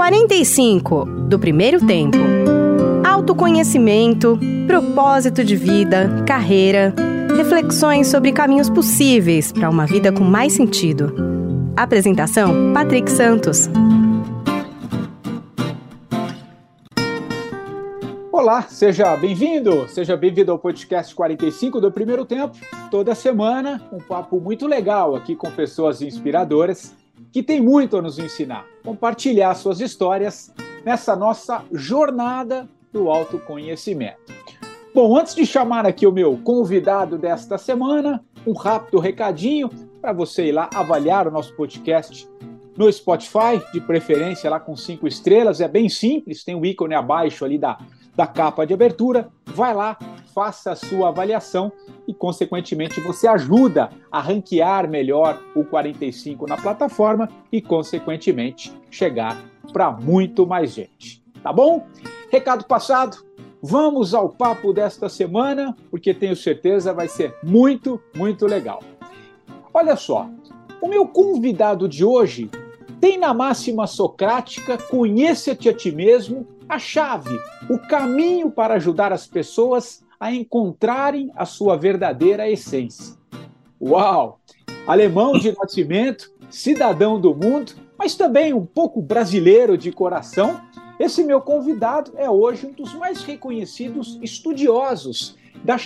45 do primeiro tempo. Autoconhecimento, propósito de vida, carreira, reflexões sobre caminhos possíveis para uma vida com mais sentido. Apresentação: Patrick Santos. Olá, seja bem-vindo, seja bem-vindo ao podcast 45 do Primeiro Tempo. Toda semana, um papo muito legal aqui com pessoas inspiradoras que têm muito a nos ensinar, compartilhar suas histórias nessa nossa jornada do autoconhecimento. Bom, antes de chamar aqui o meu convidado desta semana, um rápido recadinho para você ir lá avaliar o nosso podcast no Spotify, de preferência lá com cinco estrelas. É bem simples, tem um ícone abaixo ali da da capa de abertura, vai lá, faça a sua avaliação e, consequentemente, você ajuda a ranquear melhor o 45 na plataforma e, consequentemente, chegar para muito mais gente. Tá bom? Recado passado. Vamos ao papo desta semana, porque tenho certeza vai ser muito, muito legal. Olha só, o meu convidado de hoje tem na máxima socrática: conheça-te a ti mesmo a chave, o caminho para ajudar as pessoas a encontrarem a sua verdadeira essência. Uau! Alemão de nascimento, cidadão do mundo, mas também um pouco brasileiro de coração, esse meu convidado é hoje um dos mais reconhecidos estudiosos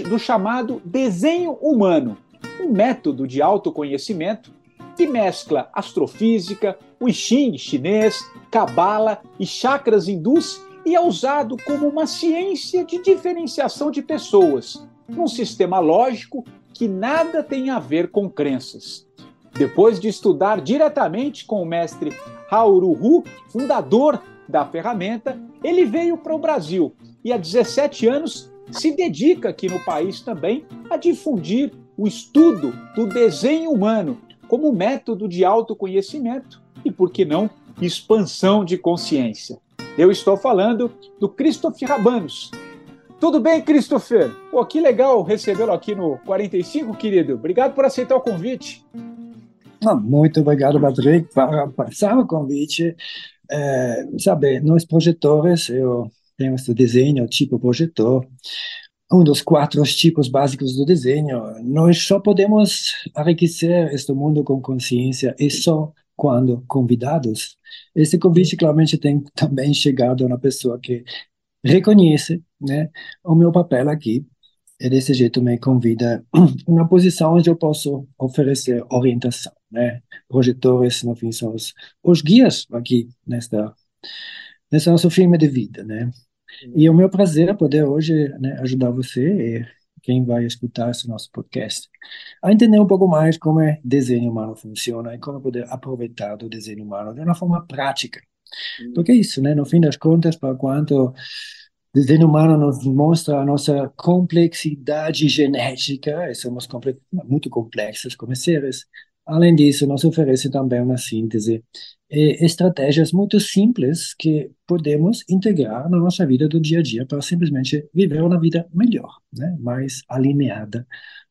do chamado desenho humano, um método de autoconhecimento que mescla astrofísica, o I Ching chinês, cabala e chakras hindus e é usado como uma ciência de diferenciação de pessoas, num sistema lógico que nada tem a ver com crenças. Depois de estudar diretamente com o mestre Hu, fundador da ferramenta, ele veio para o Brasil e há 17 anos se dedica aqui no país também a difundir o estudo do desenho humano como método de autoconhecimento e, por que não, expansão de consciência. Eu estou falando do Christopher Rabanos. Tudo bem, Christopher? Pô, que legal recebê-lo aqui no 45, querido. Obrigado por aceitar o convite. Ah, muito obrigado, Patrick, por passar o convite. É, sabe, nós projetores, eu tenho esse desenho tipo projetor, um dos quatro tipos básicos do desenho. Nós só podemos enriquecer este mundo com consciência e só quando convidados. Esse convite claramente tem também chegado na pessoa que reconhece, né, o meu papel aqui e desse jeito me convida uma posição onde eu posso oferecer orientação, né? Projetores, no fim, são os, os guias aqui nesta, nesse nosso filme de vida, né? E é o meu prazer é poder hoje né, ajudar você quem vai escutar esse nosso podcast, a entender um pouco mais como é desenho humano funciona e como poder aproveitar do desenho humano de uma forma prática. Hum. Porque é isso, né? No fim das contas, para quanto desenho humano nos mostra a nossa complexidade genética, e somos muito complexos como seres, Além disso, nos oferece também uma síntese e estratégias muito simples que podemos integrar na nossa vida do dia a dia para simplesmente viver uma vida melhor, né? mais alinhada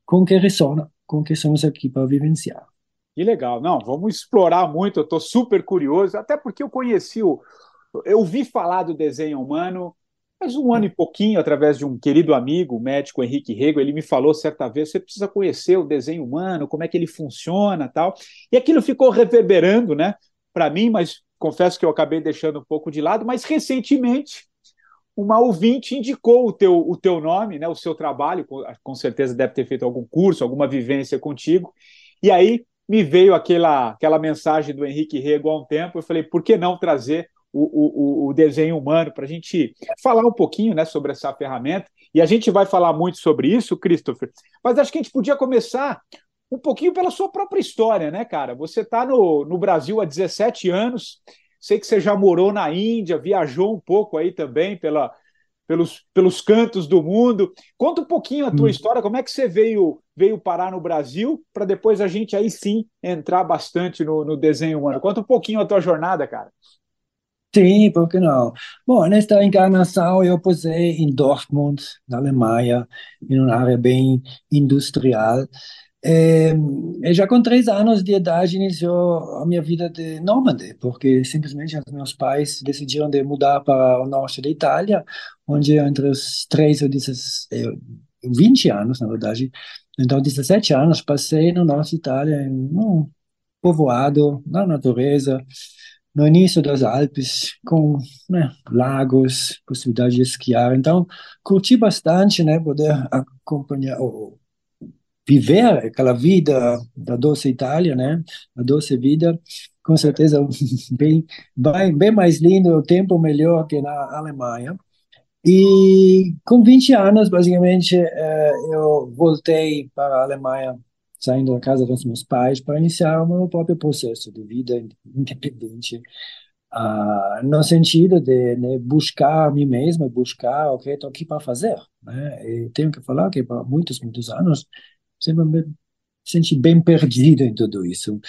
com o que ressona, com o que somos aqui para vivenciar. Que legal. Não, vamos explorar muito, eu estou super curioso, até porque eu conheci o. Eu ouvi falar do desenho humano Faz um ano e pouquinho, através de um querido amigo, o médico Henrique Rego, ele me falou certa vez: você precisa conhecer o desenho humano, como é que ele funciona tal. E aquilo ficou reverberando, né, para mim, mas confesso que eu acabei deixando um pouco de lado. Mas recentemente, uma ouvinte indicou o teu, o teu nome, né, o seu trabalho, com, com certeza deve ter feito algum curso, alguma vivência contigo. E aí me veio aquela, aquela mensagem do Henrique Rego há um tempo. Eu falei: por que não trazer o, o, o desenho humano, para a gente falar um pouquinho né, sobre essa ferramenta. E a gente vai falar muito sobre isso, Christopher, mas acho que a gente podia começar um pouquinho pela sua própria história, né, cara? Você está no, no Brasil há 17 anos, sei que você já morou na Índia, viajou um pouco aí também pela, pelos, pelos cantos do mundo. Conta um pouquinho a tua hum. história, como é que você veio, veio parar no Brasil, para depois a gente aí sim entrar bastante no, no desenho humano. Conta um pouquinho a tua jornada, cara. Sim, por que não? Bom, nesta encarnação eu posei em Dortmund, na Alemanha, em uma área bem industrial. E, já com três anos de idade iniciou a minha vida de nômade, porque simplesmente os meus pais decidiram de mudar para o norte da Itália, onde entre os três e 20 anos, na verdade, então 17 anos passei no norte da Itália, em um povoado, na natureza, no início das Alpes, com né, lagos, possibilidade de esquiar. Então, curti bastante, né, poder acompanhar, ou viver aquela vida da doce Itália, né, a doce vida, com certeza bem, bem, bem mais lindo, o tempo melhor que na Alemanha. E com 20 anos, basicamente, eh, eu voltei para a Alemanha saindo da casa dos meus pais para iniciar o meu próprio processo de vida independente, uh, no sentido de né, buscar a mim mesmo, buscar o que estou aqui para fazer. Né? E tenho que falar que por muitos, muitos anos, sempre me senti bem perdido em tudo isso.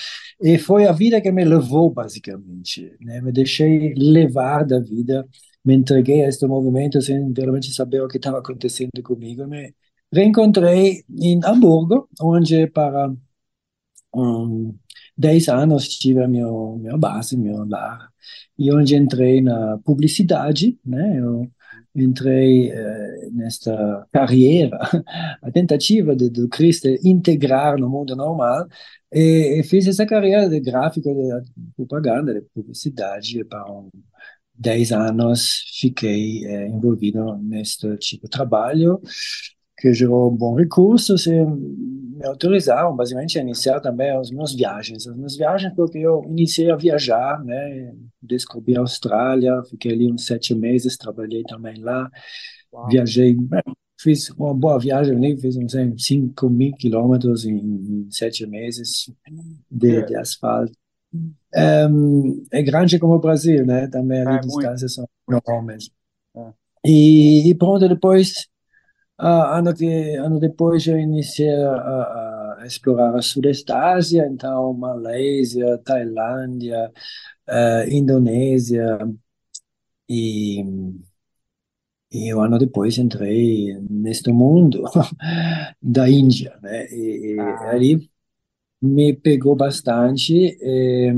E foi a vida que me levou, basicamente. Né? Me deixei levar da vida, me entreguei a este movimento sem realmente saber o que estava acontecendo comigo, me reencontrei em Hamburgo, onde para um, 10 anos tive a minha, base, meu lar, e onde entrei na publicidade, né? Eu entrei eh, nesta carreira, a tentativa de, do Cristo integrar no mundo normal, e, e, fiz essa carreira de gráfico, de propaganda, de publicidade, para um, 10 anos fiquei eh, envolvido neste tipo de trabalho, que gerou um bom recurso, se me autorizaram basicamente a iniciar também as minhas viagens. As minhas viagens porque eu iniciei a viajar, né? Descobri a Austrália, fiquei ali uns sete meses, trabalhei também lá, Uau. viajei, fiz uma boa viagem ali, fiz uns 5 mil quilômetros em, em, sete meses de, de asfalto. É, é, grande como o Brasil, né? Também as é, distâncias são enormes. É. E, e pronto, depois Uh, ano, que, ano depois eu iniciei a, a explorar a Sudeste Ásia, então Malásia, Tailândia, uh, Indonésia e, e um ano depois entrei neste mundo da Índia, né? E, ah. ali me pegou bastante. E,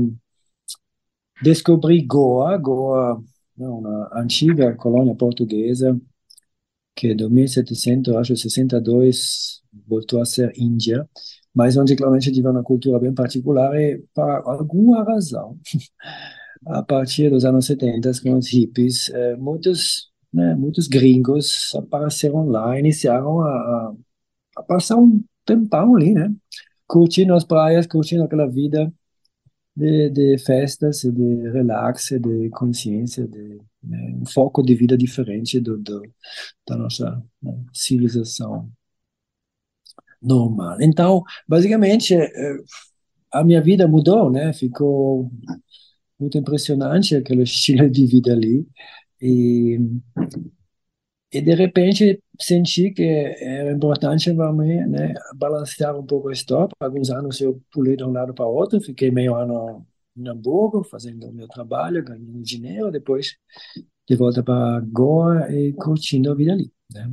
descobri Goa, Goa, uma antiga colônia portuguesa que de 1762 voltou a ser Índia, mas onde claramente tive uma cultura bem particular e, por alguma razão, a partir dos anos 70, com os hippies, eh, muitos, né, muitos gringos apareceram lá, iniciaram a, a passar um tempão ali, né? Curtindo as praias, curtindo aquela vida de, de festas, de relax, de consciência, de né, um foco de vida diferente do, do da nossa né, civilização normal. Então, basicamente, é, a minha vida mudou, né? Ficou muito impressionante aquele estilo de vida ali. E, e de repente senti que era importante para mim né, balancear um pouco a história. Alguns anos eu pulei de um lado para outro, fiquei meio ano em Hamburgo, fazendo o meu trabalho, ganhando dinheiro, depois de volta para Goa e curtindo a vida ali, né?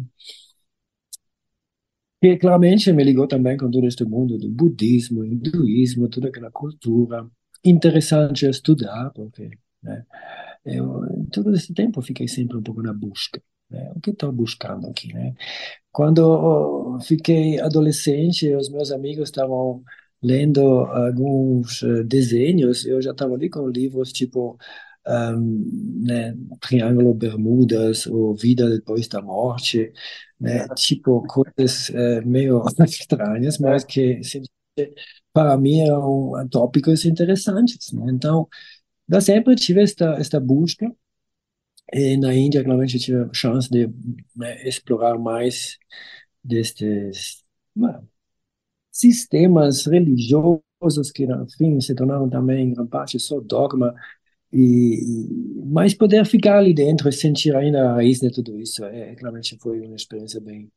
E claramente me ligou também com todo este mundo do budismo, hinduísmo, toda aquela cultura interessante estudar, porque né, eu, todo esse tempo fiquei sempre um pouco na busca. Né? O que estou buscando aqui? Né? Quando fiquei adolescente, os meus amigos estavam lendo alguns uh, desenhos, eu já estava ali com livros tipo um, né, Triângulo Bermudas ou Vida depois da morte, né, tipo coisas uh, meio estranhas, mas que para mim eram tópicos interessantes. Né? Então, eu sempre tive esta esta busca e na Índia, claramente, eu tive a chance de né, explorar mais destes sistemas religiosos que, enfim, se tornaram também, em parte, só dogma, e, mas poder ficar ali dentro e sentir ainda a raiz de tudo isso, é, claramente foi uma experiência bem,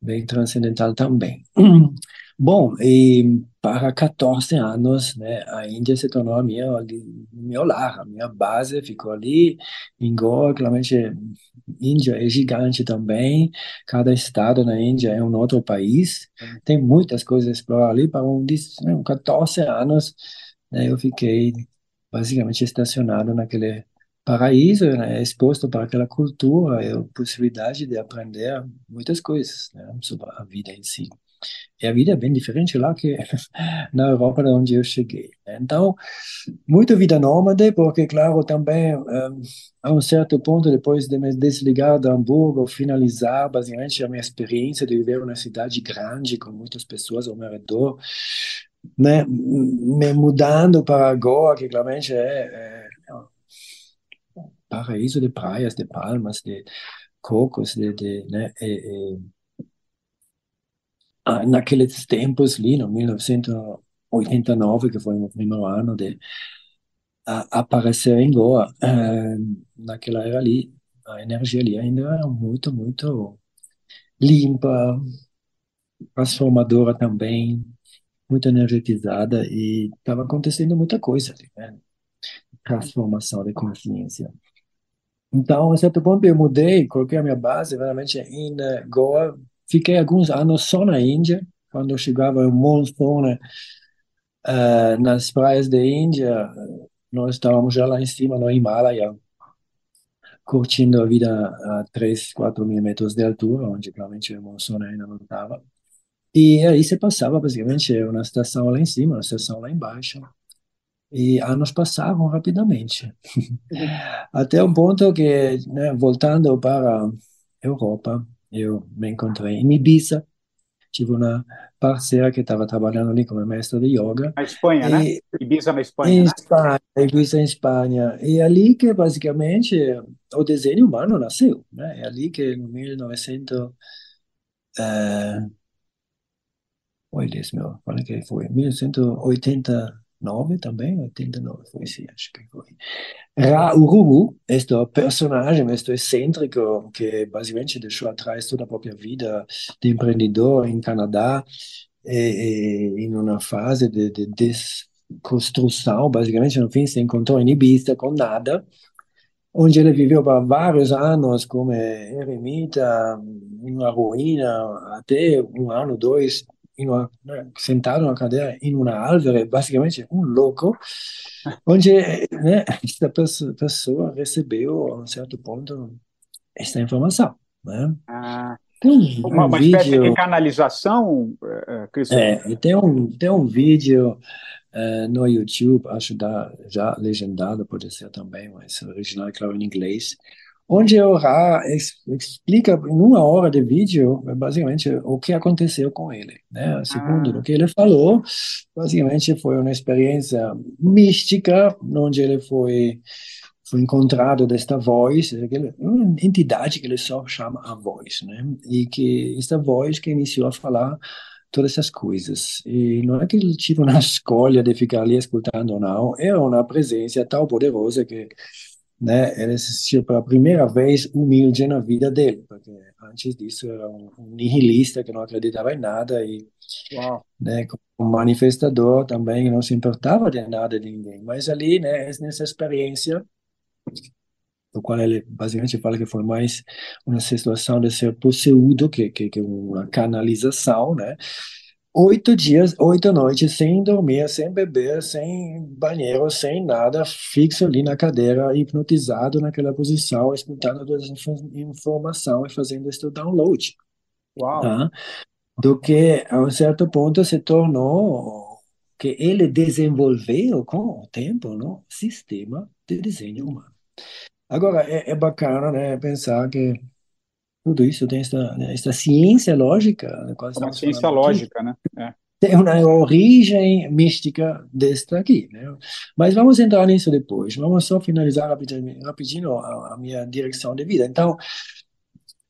bem transcendental também. Bom, e para 14 anos, né, a Índia se tornou a minha, meu lar, a minha base ficou ali em Goa, claramente Índia é gigante também, cada estado na Índia é um outro país, tem muitas coisas a explorar ali, para um, né, 14 anos, né, eu fiquei basicamente estacionado naquele paraíso, né, exposto para aquela cultura, e a possibilidade de aprender muitas coisas né, sobre a vida em si. E a vida é bem diferente lá que na Europa, onde eu cheguei. Né. Então, muita vida nômade, porque, claro, também um, a um certo ponto, depois de me desligar de Hamburgo, finalizar basicamente a minha experiência de viver uma cidade grande, com muitas pessoas ao meu redor, né, me mudando para Goa, que claramente é, é paraíso de praias, de palmas, de cocos, de, de né, e, e, ah, naqueles tempos ali, no 1989, que foi o primeiro ano de a, aparecer em Goa, eh, naquela era ali, a energia ali ainda era muito, muito limpa, transformadora também, muito energetizada e estava acontecendo muita coisa ali, né? Transformação de consciência. Então, a certo ponto, eu mudei, coloquei a minha base realmente em Goa. Fiquei alguns anos só na Índia, quando chegava o monsoon uh, nas praias da Índia, nós estávamos já lá em cima, no Himalaia, curtindo a vida a 3, 4 mil metros de altura, onde realmente o monsoon ainda não estava. E aí você passava basicamente uma estação lá em cima, uma estação lá embaixo e anos passavam rapidamente. Até um ponto que, né, voltando para a Europa, eu me encontrei em Ibiza, tive uma parceira que estava trabalhando ali como mestre de yoga. Na Espanha, né? e, né? Ibiza na Espanha. Em né? Espanha, Ibiza em Espanha. E ali que basicamente o desenho humano nasceu, né? É ali que em 1900 é... Oi, Deus meu, quando é que foi? 1980 9 também, 89 foi sim, acho que foi. Ra Urubu, este personagem, este excêntrico, que basicamente deixou atrás toda a própria vida de empreendedor em Canadá, e, e, em uma fase de, de desconstrução, basicamente, no fim, se encontrou em Ibiza com nada, onde ele viveu por vários anos como eremita, em uma ruína, até um ano, dois, sentado na cadeira em uma árvore, basicamente um louco, onde né, esta pessoa recebeu, a um certo ponto, esta informação. Né? Ah, tem um, uma, uma vídeo, espécie de canalização, uh, É, tem um, tem um vídeo uh, no YouTube, acho da, já legendado, pode ser também, mas original, é claro, em inglês, onde o Ra explica em uma hora de vídeo, basicamente, o que aconteceu com ele. Né? Segundo ah. o que ele falou, basicamente foi uma experiência mística, onde ele foi foi encontrado desta voz, uma entidade que ele só chama a voz, né? E que esta voz que iniciou a falar todas essas coisas. E não é que ele tive uma escolha de ficar ali escutando ou não, é uma presença tão poderosa que né, ele assistiu pela primeira vez humilde na vida dele, porque antes disso era um, um nihilista que não acreditava em nada e né, como manifestador também não se importava de nada de ninguém. Mas ali, né, nessa experiência, do qual ele basicamente fala que foi mais uma situação de ser possuído que, que, que uma canalização, né, oito dias, oito noites, sem dormir, sem beber, sem banheiro, sem nada, fixo ali na cadeira, hipnotizado naquela posição, escutando toda essa informação e fazendo esse download. Uau! Tá? Do que, a um certo ponto, se tornou que ele desenvolveu com o tempo no sistema de desenho humano. Agora, é, é bacana né, pensar que tudo isso tem essa, essa ciência lógica. Né, uma ciência lógica, né? É. Tem uma origem mística desta aqui, né? Mas vamos entrar nisso depois. Vamos só finalizar rapidinho, rapidinho a, a minha direção de vida. Então,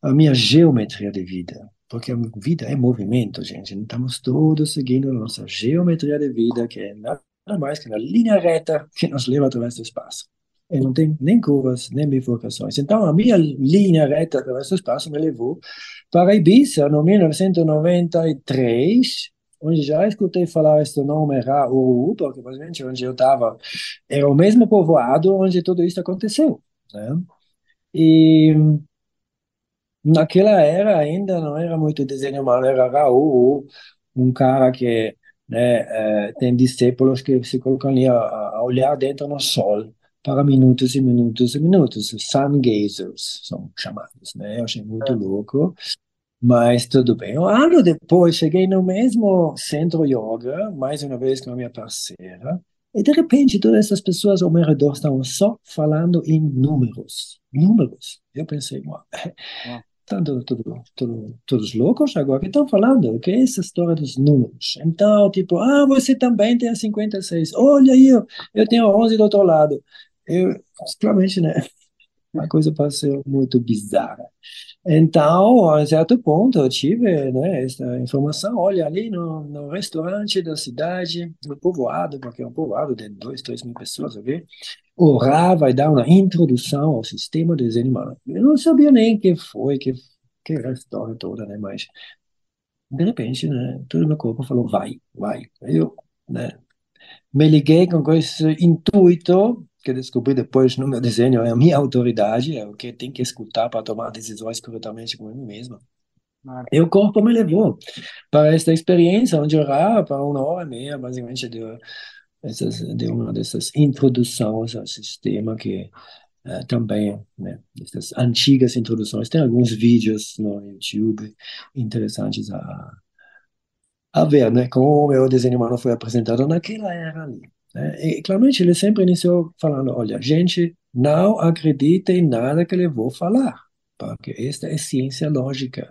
a minha geometria de vida. Porque a vida é movimento, gente. Estamos todos seguindo a nossa geometria de vida, que é nada mais que uma linha reta que nos leva através do espaço. E não tem nem curvas, nem bifurcações. Então, a minha linha reta através do espaço me levou para Ibiza, no 1993, onde já escutei falar este nome Rauru, porque basicamente onde eu estava era o mesmo povoado onde tudo isso aconteceu. Né? E naquela era ainda não era muito desenho humano, era Raul, um cara que né, é, tem discípulos que se colocam ali a, a olhar dentro no sol para minutos e minutos e minutos. Sun gazers são chamados, né? Eu achei muito é. louco, mas tudo bem. Um ano depois, cheguei no mesmo centro yoga, mais uma vez com a minha parceira, e de repente todas essas pessoas ao meu redor estavam só falando em números. Números. Eu pensei, uau, estão tudo, tudo, tudo, todos loucos agora que estão falando, o que é essa história dos números? Então, tipo, ah, você também tem a 56, olha aí, eu, eu tenho 11 do outro lado. Eu, né? A coisa pareceu muito bizarra. Então, a certo ponto, eu tive né, essa informação. Olha, ali no, no restaurante da cidade, no povoado, porque é um povoado de 2, 3 mil pessoas, ok? O Ra vai dar uma introdução ao sistema desenho humano. Eu não sabia nem que foi, que, que história toda, né? Mas, de repente, né, todo meu corpo falou, vai, vai. Eu, né, me liguei com esse intuito que descobri depois no meu desenho é a minha autoridade, é o que tem que escutar para tomar decisões corretamente com mim mesmo. E o corpo me levou para esta experiência, onde orava para uma hora e meia, basicamente, de, essas, de uma dessas introduções ao sistema que uh, também, né, essas antigas introduções, tem alguns vídeos no YouTube interessantes a, a ver, né, como o meu desenho humano foi apresentado naquela era ali. Né? E claramente ele sempre iniciou falando: olha, gente, não acredita em nada que eu vou falar, porque esta é ciência lógica,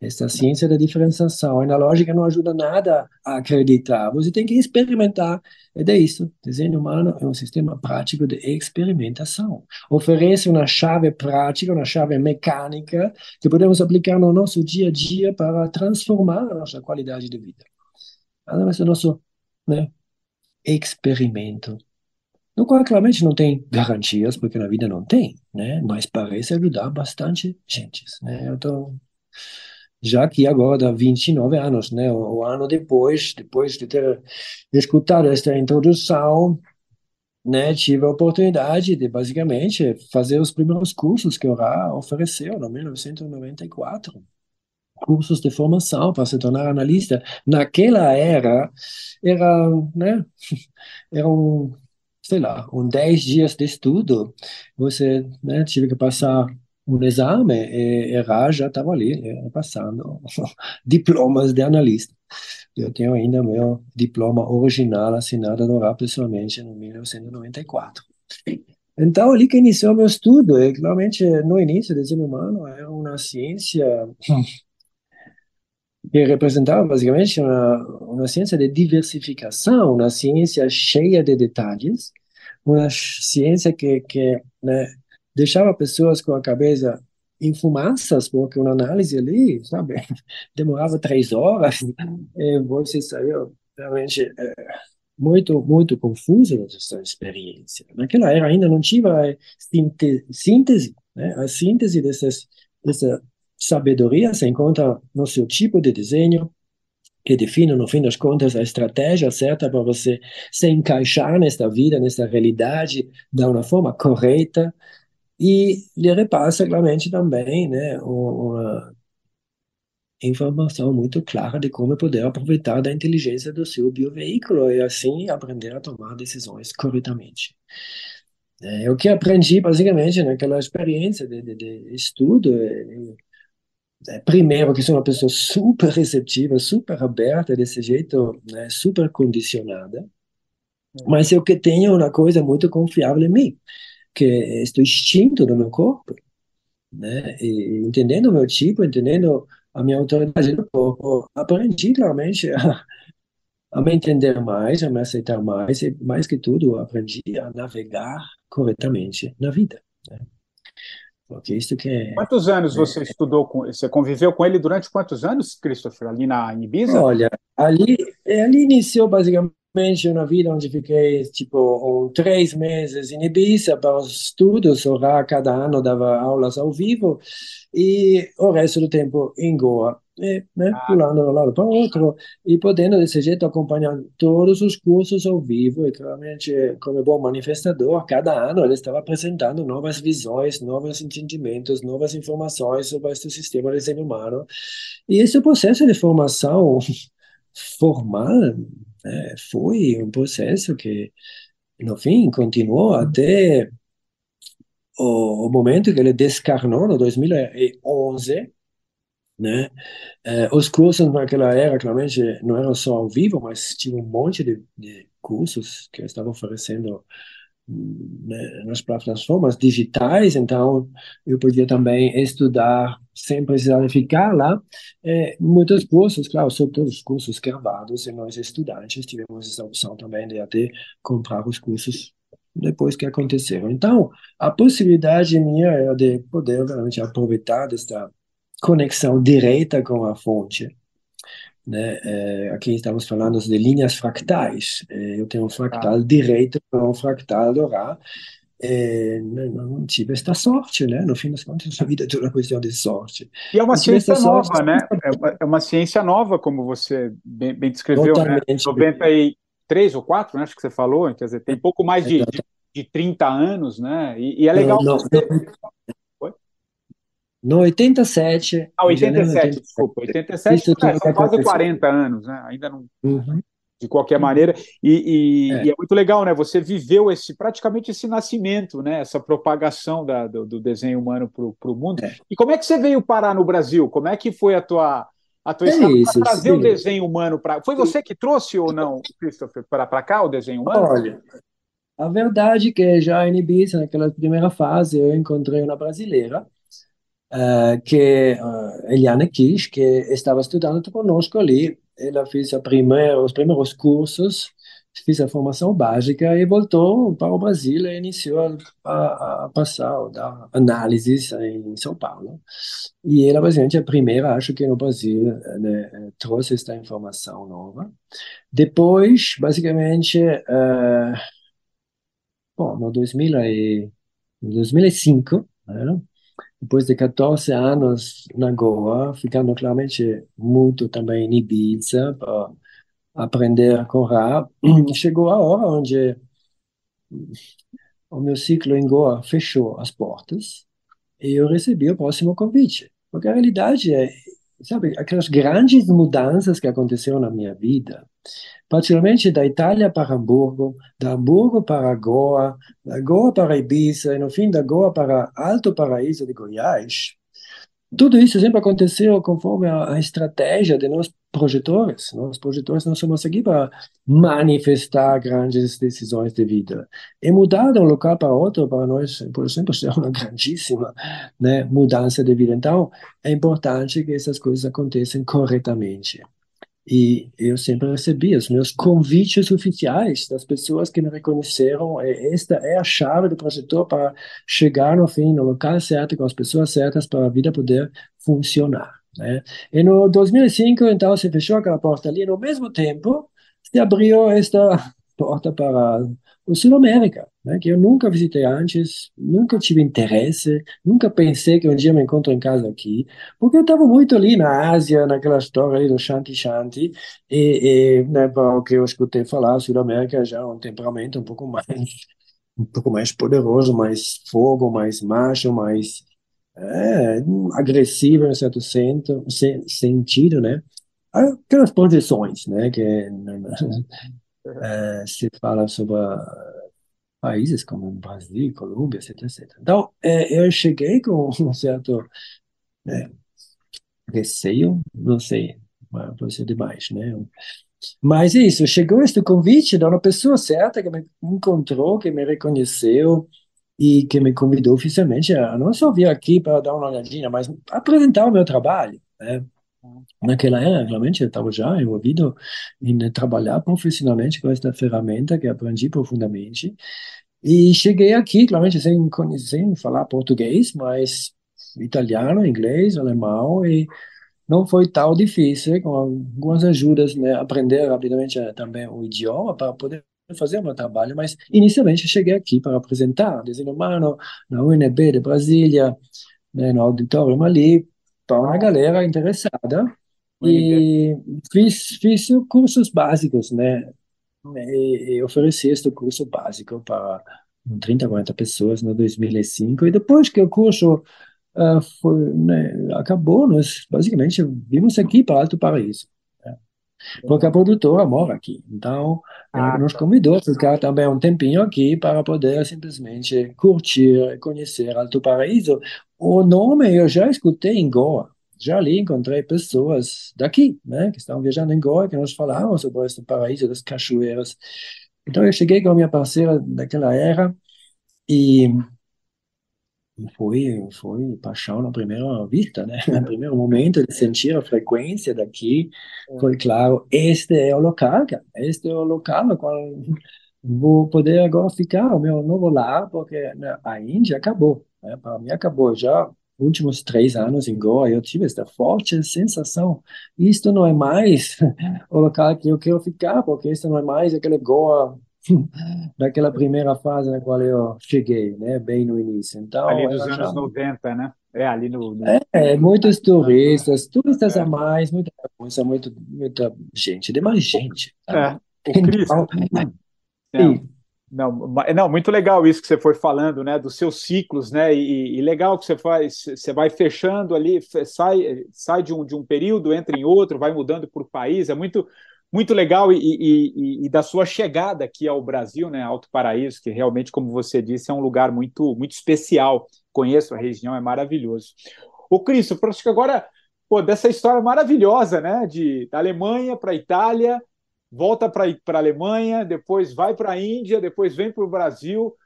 esta é ciência da diferenciação. E na lógica não ajuda nada a acreditar, você tem que experimentar. E é isso. Desenho humano é um sistema prático de experimentação. Oferece uma chave prática, uma chave mecânica que podemos aplicar no nosso dia a dia para transformar a nossa qualidade de vida. Através do nosso né, experimento, no qual claramente não tem garantias, porque na vida não tem, né? Mas parece ajudar bastante gente, né? Eu tô já que agora há 29 anos, né? O, o ano depois, depois de ter escutado esta introdução, né, tive a oportunidade de basicamente fazer os primeiros cursos que o RA ofereceu em 1994 cursos de formação para se tornar analista. Naquela era, era, né, eram, sei lá, um 10 dias de estudo. Você né, tive que passar um exame e era já estava ali, eh, passando diplomas de analista. Eu tenho ainda meu diploma original assinado do RA pessoalmente em 1994. Então, ali que iniciou meu estudo, e claramente no início, desenho humano era uma ciência que representava basicamente uma, uma ciência de diversificação, uma ciência cheia de detalhes, uma ciência que, que né, deixava pessoas com a cabeça em fumaças, porque uma análise ali, sabe, demorava três horas, e você saiu realmente é, muito, muito confuso nessa experiência. Naquela era ainda não tinha síntese, né, a síntese dessas, dessa Sabedoria se encontra no seu tipo de desenho, que define, no fim das contas, a estratégia certa para você se encaixar nesta vida, nesta realidade, de uma forma correta, e lhe repassa claramente também né, uma informação muito clara de como poder aproveitar da inteligência do seu bioveículo e assim aprender a tomar decisões corretamente. É, o que aprendi basicamente naquela experiência de, de, de estudo é, primeiro, que sou uma pessoa super receptiva, super aberta desse jeito, né, super condicionada, mas eu que tenho uma coisa muito confiável em mim, que é este instinto do meu corpo, né, e entendendo o meu tipo, entendendo a minha autoridade do corpo, aprendi claramente a, a me entender mais, a me aceitar mais, e mais que tudo, aprendi a navegar corretamente na vida. Né? Porque isso que é. Quantos anos é, você estudou com você conviveu com ele durante quantos anos, Christopher, ali na em Ibiza? Olha, ali, ali iniciou basicamente uma vida onde fiquei tipo um, três meses em Ibiza para os estudos, orar cada ano dava aulas ao vivo. E o resto do tempo em Goa, e, né, ah. pulando de um lado para o outro e podendo desse jeito acompanhar todos os cursos ao vivo. E claramente como bom manifestador, cada ano ele estava apresentando novas visões, novos entendimentos, novas informações sobre este sistema de ser humano. E esse processo de formação formal é, foi um processo que, no fim, continuou até o, o momento que ele descarnou, no 2011, né? É, os cursos naquela era, claramente, não eram só ao vivo, mas tinha um monte de, de cursos que estavam oferecendo né, nas plataformas digitais, então eu podia também estudar sem precisar ficar lá. É, muitos cursos, claro, são todos cursos gravados e nós estudantes tivemos essa opção também de até comprar os cursos depois que aconteceram. Então, a possibilidade minha era de poder realmente aproveitar desta conexão direta com a fonte né? É, aqui estamos falando de linhas fractais. É, eu tenho um fractal ah. direito para um fractal do Ra. É, não, tive esta sorte, né? No fim das contas, a vida é toda uma questão de sorte. E é uma ciência nova, sorte, né? É uma, é uma, ciência nova, como você bem, bem descreveu, né? 93 ou 4, né? Acho que você falou, quer dizer, tem pouco mais de, de, de 30 anos, né? E, e é legal não, você... não, no 87. Ah, 87, 87 desculpa. 87 é, são quase 40 anos, né? Ainda não. Uhum. De qualquer maneira, e, e, é. e, é. muito legal, né? Você viveu esse praticamente esse nascimento, né? Essa propagação da, do, do, desenho humano para o mundo. É. E como é que você veio parar no Brasil? Como é que foi a tua a tua é para trazer sim. o desenho humano para? Foi você que trouxe ou não, Christopher, para cá o desenho humano? Olha, a verdade é que já em Ibiza, naquela primeira fase, eu encontrei uma brasileira uh, que uh, Eliane Kish, que estava estudando conosco ali. Ela fez a primeira, os primeiros cursos, fez a formação básica e voltou para o Brasil e iniciou a, a passar, a dar análises em São Paulo. E ela, basicamente, a primeira, acho que no Brasil, né, trouxe esta informação nova. Depois, basicamente, uh, bom, no 2000 e, 2005, né, depois de 14 anos na Goa, ficando claramente muito também em Ibiza para aprender a correr, chegou a hora onde o meu ciclo em Goa fechou as portas e eu recebi o próximo convite. Porque a realidade é, sabe, aquelas grandes mudanças que aconteceram na minha vida, particularmente da Itália para Hamburgo, da Hamburgo para Goa, da Goa para Ibiza e no fim da Goa para Alto Paraíso de Goiás. Tudo isso sempre aconteceu conforme a, a estratégia de nós projetores. Nós projetores não somos aqui para manifestar grandes decisões de vida. E mudar de um local para outro, para nós, por exemplo, é uma grandíssima né, mudança de vida. Então, é importante que essas coisas aconteçam corretamente. E eu sempre recebi os meus convites oficiais das pessoas que me reconheceram. Esta é a chave do projetor para chegar no fim, no local certo, com as pessoas certas, para a vida poder funcionar. Né? E no 2005, então, se fechou aquela porta ali. No mesmo tempo, se abriu esta porta para o Sul América, né, que eu nunca visitei antes, nunca tive interesse, nunca pensei que um dia me encontro em casa aqui, porque eu estava muito ali na Ásia, naquela história ali do Shanti Shanti, e, e né, para o que eu escutei falar, Sul América já é um temperamento um pouco mais um pouco mais poderoso, mais fogo, mais macho, mais é, agressivo em certo sento, se, sentido, né? Aquelas posições, né, que é, se fala sobre países como Brasil, Colômbia, etc, etc. Então, é, eu cheguei com um certo é, receio, não sei, pode ser demais, né? Mas isso, chegou este convite de uma pessoa certa que me encontrou, que me reconheceu e que me convidou oficialmente a não só vir aqui para dar uma olhadinha, mas apresentar o meu trabalho, né? Naquela era, realmente, eu estava já envolvido em trabalhar profissionalmente com esta ferramenta que aprendi profundamente. E cheguei aqui, claramente, sem, sem falar português, mas italiano, inglês, alemão, e não foi tão difícil, com algumas ajudas, né, aprender rapidamente eh, também o idioma para poder fazer o meu trabalho, mas inicialmente cheguei aqui para apresentar desenho humano na UNB de Brasília, né, no auditório ali, para uma galera interessada, e fiz, fiz cursos básicos, né, e, e ofereci este curso básico para 30, 40 pessoas no 2005, e depois que o curso uh, foi, né, acabou, nós basicamente vimos aqui para Alto Paraíso. Né? Porque a produtora mora aqui. Então, ela ah, nos tá. convidou a ficar também um tempinho aqui para poder simplesmente curtir, conhecer Alto Paraíso. O nome eu já escutei em Goa. Já ali encontrei pessoas daqui, né, que estão viajando em Goa, que nos falaram sobre este paraíso das cachoeiras. Então, eu cheguei com a minha parceira daquela era e foi, foi paixão na primeira vista, né? No primeiro momento de sentir a frequência daqui, é. foi claro, este é o local, cara. Este é o local no qual vou poder agora ficar, o meu novo lar, porque a Índia acabou, né? Para mim acabou já. Últimos três anos em Goa, eu tive esta forte sensação. Isto não é mais o local que eu quero ficar, porque isto não é mais aquele Goa daquela primeira fase na qual eu cheguei, né, bem no início. Então, ali nos anos já... 90, né? É, ali no... no... É, muitos turistas, turistas é. a mais, muita coisa, muito, muita gente, demais gente. Tá? É, o Cristo. Então, é. Não, não, muito legal isso que você foi falando, né, dos seus ciclos, né, e, e, legal que você faz, você vai fechando ali, sai, sai de um, de um período, entra em outro, vai mudando por país, é muito, muito legal e, e, e, da sua chegada aqui ao Brasil, né, Alto Paraíso, que realmente, como você disse, é um lugar muito, muito especial. Conheço a região, é maravilhoso. O Cristo, acho que agora, pô, dessa história maravilhosa, né, de da Alemanha para a Itália, volta para a Alemanha, depois vai para a Índia, depois vem para o Brasil,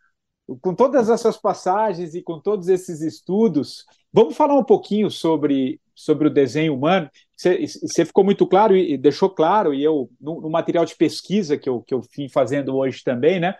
com todas essas passagens e com todos esses estudos, vamos falar um pouquinho sobre, sobre o desenho humano. Você, ficou muito claro e deixou claro, e eu, no, no, material de pesquisa que eu, que eu vim fazendo hoje também, né?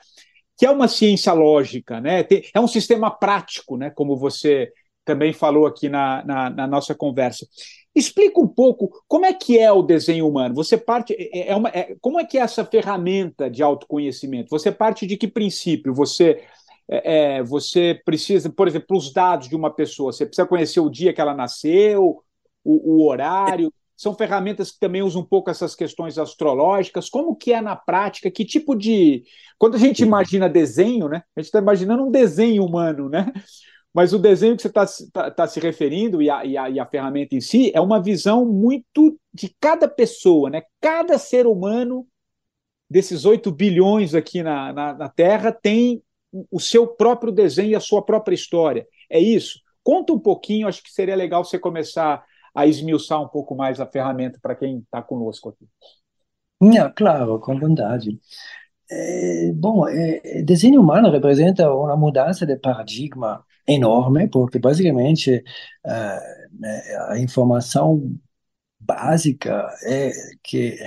Que é uma ciência lógica, né? Tem, é um sistema prático, né? Como você também falou aqui na, na, na, nossa conversa. Explica um pouco como é que é o desenho humano. Você parte é, é uma, é, como é que é essa ferramenta de autoconhecimento? Você parte de que princípio? Você é, é você precisa, por exemplo, os dados de uma pessoa. Você precisa conhecer o dia que ela nasceu, o, o horário. São ferramentas que também usam um pouco essas questões astrológicas. Como que é na prática? Que tipo de. Quando a gente imagina desenho, né? A gente está imaginando um desenho humano, né? Mas o desenho que você está tá, tá se referindo e a, e, a, e a ferramenta em si é uma visão muito de cada pessoa, né? Cada ser humano desses 8 bilhões aqui na, na, na Terra tem o seu próprio desenho e a sua própria história. É isso? Conta um pouquinho, acho que seria legal você começar a esmiuçar um pouco mais a ferramenta para quem está conosco aqui. Yeah, claro, com vontade. É, bom, é, desenho humano representa uma mudança de paradigma enorme, porque basicamente uh, a informação básica é que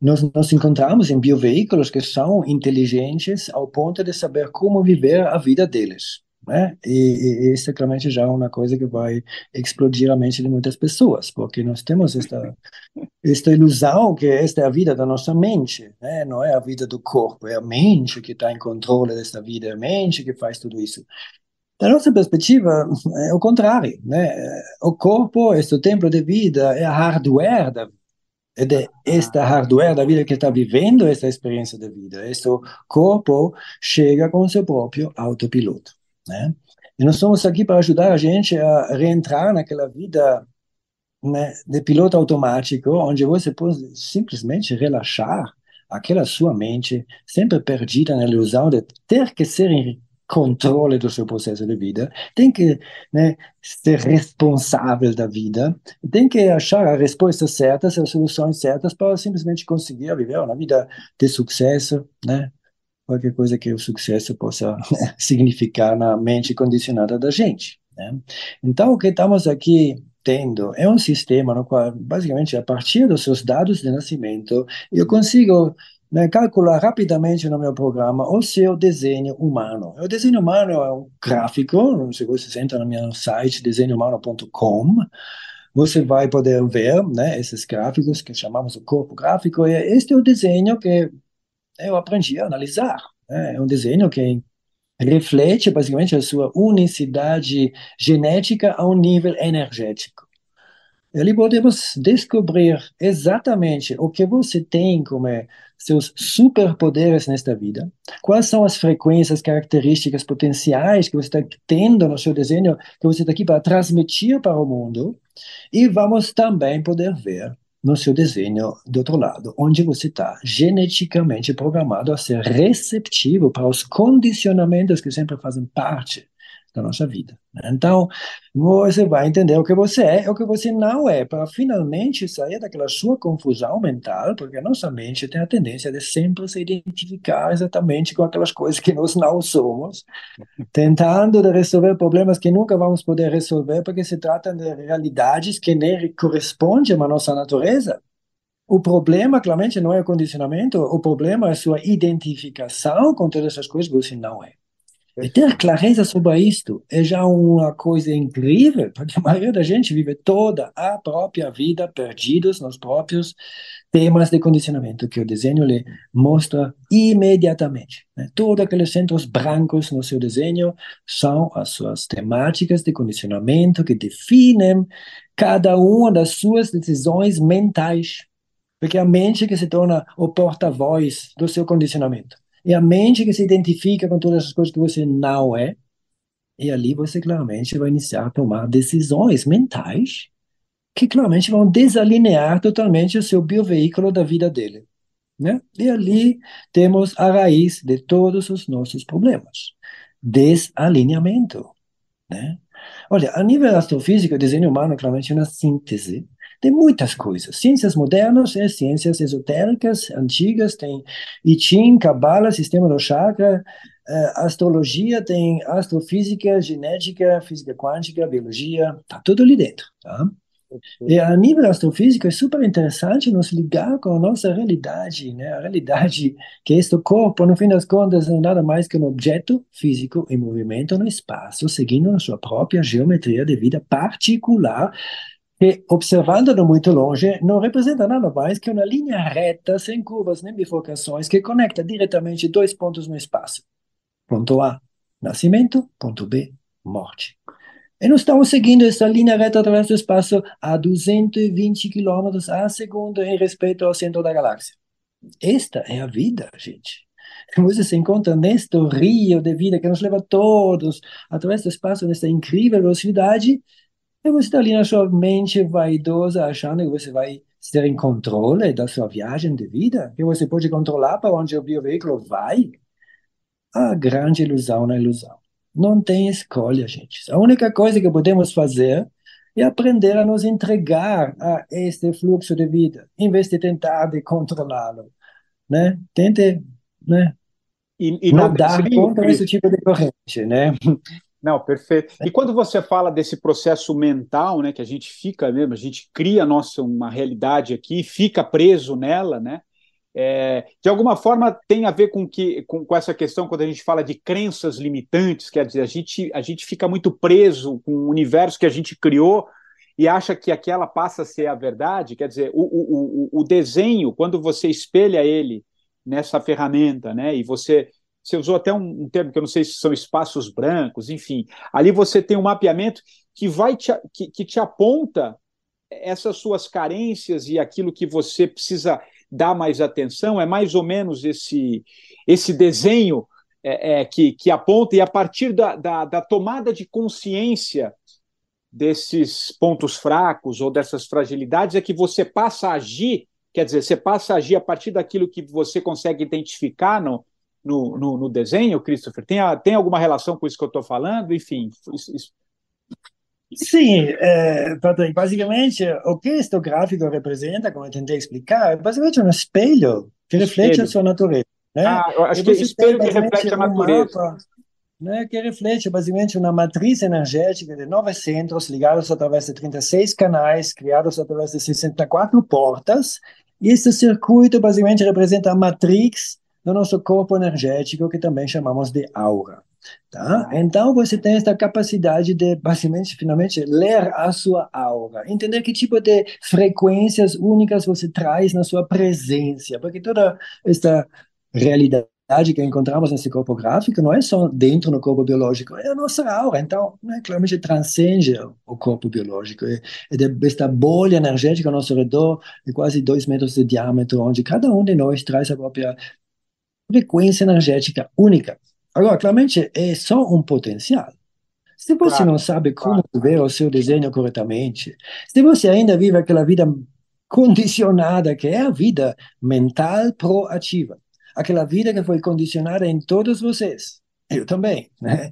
nós nos encontramos em bioveículos que são inteligentes ao ponto de saber como viver a vida deles. Né? E, e, isso é claramente já é uma coisa que vai explodir a mente de muitas pessoas, porque nós temos esta, esta ilusão que esta é a vida da nossa mente, né? não é a vida do corpo, é a mente que está em controle desta vida, é a mente que faz tudo isso. Da nossa perspectiva, é o contrário. Né? O corpo, este templo de vida, é a hardware da vida. É esta hardware da vida que está vivendo essa experiência de vida. Este corpo chega com o seu próprio autopiloto. Né? E nós estamos aqui para ajudar a gente a reentrar naquela vida né, de piloto automático, onde você pode simplesmente relaxar aquela sua mente sempre perdida na ilusão de ter que ser controle do seu processo de vida, tem que né, ser responsável da vida, tem que achar as respostas certas, as soluções certas para simplesmente conseguir viver uma vida de sucesso, né? qualquer coisa que o sucesso possa significar na mente condicionada da gente. Né? Então, o que estamos aqui tendo é um sistema no qual, basicamente, a partir dos seus dados de nascimento, eu consigo né, calcular rapidamente no meu programa o seu desenho humano. O desenho humano é um gráfico, se você entra no meu site, desenhohumano.com, você vai poder ver né, esses gráficos que chamamos de corpo gráfico, e este é o desenho que eu aprendi a analisar. Né? É um desenho que reflete basicamente a sua unicidade genética a um nível energético. Ali podemos descobrir exatamente o que você tem como seus superpoderes nesta vida, quais são as frequências, características potenciais que você está tendo no seu desenho, que você está aqui para transmitir para o mundo, e vamos também poder ver no seu desenho do outro lado, onde você está geneticamente programado a ser receptivo para os condicionamentos que sempre fazem parte da nossa vida. Né? Então, você vai entender o que você é e o que você não é, para finalmente sair daquela sua confusão mental, porque a nossa mente tem a tendência de sempre se identificar exatamente com aquelas coisas que nós não somos, tentando de resolver problemas que nunca vamos poder resolver, porque se tratam de realidades que nem correspondem à nossa natureza. O problema, claramente, não é o condicionamento, o problema é a sua identificação com todas essas coisas que você não é. E ter clareza sobre isto é já uma coisa incrível, porque a maioria da gente vive toda a própria vida perdidos nos próprios temas de condicionamento que o desenho lhe mostra imediatamente. Né? Todos aqueles centros brancos no seu desenho são as suas temáticas de condicionamento que definem cada uma das suas decisões mentais. Porque é a mente que se torna o porta-voz do seu condicionamento. É a mente que se identifica com todas as coisas que você não é. E ali você claramente vai iniciar a tomar decisões mentais que claramente vão desalinear totalmente o seu bioveículo da vida dele. Né? E ali temos a raiz de todos os nossos problemas. Desalinhamento. Né? Olha, a nível astrofísico, o desenho humano claramente é uma síntese tem muitas coisas. Ciências modernas é ciências esotéricas, antigas, tem I Ching, Kabbalah, sistema do chakra, uh, astrologia, tem astrofísica, genética, física quântica, biologia, tá tudo ali dentro, tá? E a nível astrofísico é super interessante nos ligar com a nossa realidade, né? A realidade que este corpo, no fim das contas, não é nada mais que um objeto físico em movimento no espaço, seguindo a sua própria geometria de vida particular, que, observando-no muito longe, não representa nada mais que uma linha reta, sem curvas nem bifurcações, que conecta diretamente dois pontos no espaço. Ponto A, nascimento, ponto B, morte. E nós estamos seguindo essa linha reta através do espaço a 220 km a segundo em respeito ao centro da galáxia. Esta é a vida, gente. Você se encontra neste rio de vida que nos leva todos através do espaço nessa incrível velocidade e você está ali na sua mente vaidosa, achando que você vai ter em controle da sua viagem de vida, que você pode controlar para onde o bioveículo vai. A grande ilusão na ilusão. Não tem escolha, gente. A única coisa que podemos fazer é aprender a nos entregar a este fluxo de vida, em vez de tentar de controlá-lo. Né? Tente né? E, e nadar contra esse tipo de corrente. Né? Não, perfeito. E quando você fala desse processo mental, né, que a gente fica mesmo, a gente cria nossa uma realidade aqui, fica preso nela, né? É, de alguma forma tem a ver com que com, com, essa questão quando a gente fala de crenças limitantes, quer dizer, a gente, a gente fica muito preso com o universo que a gente criou e acha que aquela passa a ser a verdade. Quer dizer, o, o, o, o desenho, quando você espelha ele nessa ferramenta, né, e você você usou até um, um, termo que eu não sei se são espaços brancos, enfim. Ali você tem um mapeamento que vai te, que, que te aponta essas suas carências e aquilo que você precisa dar mais atenção. É mais ou menos esse, esse desenho é, é, que, que aponta, e a partir da, da, da tomada de consciência desses pontos fracos ou dessas fragilidades é que você passa a agir, quer dizer, você passa a agir a partir daquilo que você consegue identificar no, no, no, no desenho, Christopher? Tem, a, tem alguma relação com isso que eu estou falando? Enfim, isso, isso... Sim, é, Patrick, basicamente o que este gráfico representa, como eu tentei explicar, é basicamente um espelho que reflete espelho. a sua natureza. Né? Ah, acho que espelho que reflete a natureza. Um mapa, né, que reflete basicamente uma matriz energética de nove centros ligados através de 36 canais, criados através de 64 portas, e este circuito basicamente representa a matrix do nosso corpo energético, que também chamamos de aura. Tá? Então, você tem essa capacidade de, basicamente, finalmente, ler a sua aura, entender que tipo de frequências únicas você traz na sua presença, porque toda essa realidade que encontramos nesse corpo gráfico não é só dentro do corpo biológico, é a nossa aura. Então, né, claramente transcende o corpo biológico. É, é esta bolha energética ao nosso redor, de quase dois metros de diâmetro, onde cada um de nós traz a própria frequência energética única. Agora, claramente, é só um potencial. Se você claro, não sabe como claro. ver o seu desenho corretamente, se você ainda vive aquela vida condicionada, que é a vida mental proativa, aquela vida que foi condicionada em todos vocês. Eu também, né?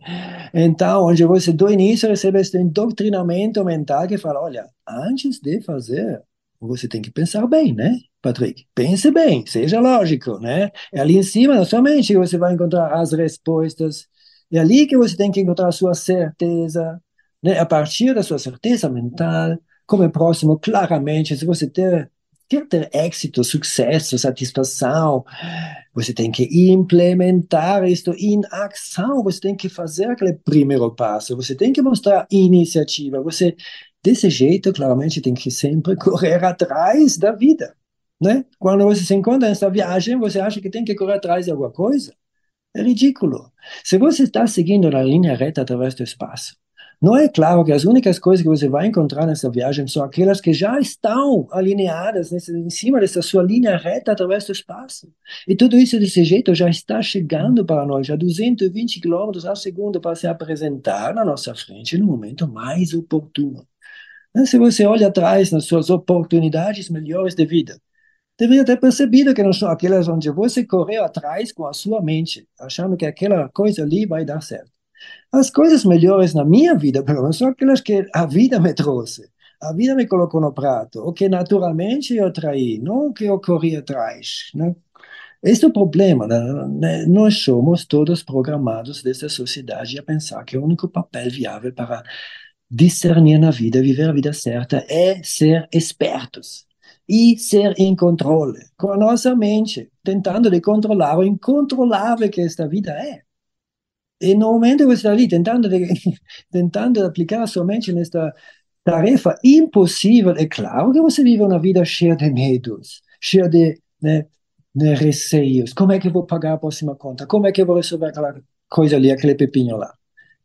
Então, onde você do início recebe esse doutrinamento mental que fala, olha, antes de fazer, você tem que pensar bem, né, Patrick? Pense bem, seja lógico, né? É ali em cima da sua mente que você vai encontrar as respostas. É ali que você tem que encontrar a sua certeza, né? A partir da sua certeza mental, como é próximo, claramente, se você ter quer ter êxito, sucesso, satisfação, você tem que implementar isto em ação, você tem que fazer aquele primeiro passo, você tem que mostrar iniciativa, você, desse jeito, claramente, tem que sempre correr atrás da vida, né? Quando você se encontra nessa viagem, você acha que tem que correr atrás de alguma coisa? É ridículo. Se você está seguindo na linha reta através do espaço, não é claro que as únicas coisas que você vai encontrar nessa viagem são aquelas que já estão alinhadas nesse, em cima dessa sua linha reta através do espaço. E tudo isso desse jeito já está chegando para nós a 220 km ao segundo para se apresentar na nossa frente no momento mais oportuno. Se você olha atrás nas suas oportunidades melhores de vida, deveria ter percebido que não são aquelas onde você correu atrás com a sua mente, achando que aquela coisa ali vai dar certo. As coisas melhores na minha vida, pelo menos, são aquelas que a vida me trouxe. A vida me colocou no prato, o que naturalmente eu traí, não o que eu corri atrás. Né? Este é o problema. Né? Nós somos todos programados dessa sociedade a pensar que o único papel viável para discernir na vida, viver a vida certa, é ser espertos e ser em controle com a nossa mente, tentando de controlar o incontrolável que esta vida é. E no momento que você está ali tentando, de, tentando aplicar a sua mente nesta tarefa impossível, é claro que você vive uma vida cheia de medos, cheia de, né, de receios. Como é que eu vou pagar a próxima conta? Como é que eu vou resolver aquela coisa ali, aquele pepinho lá?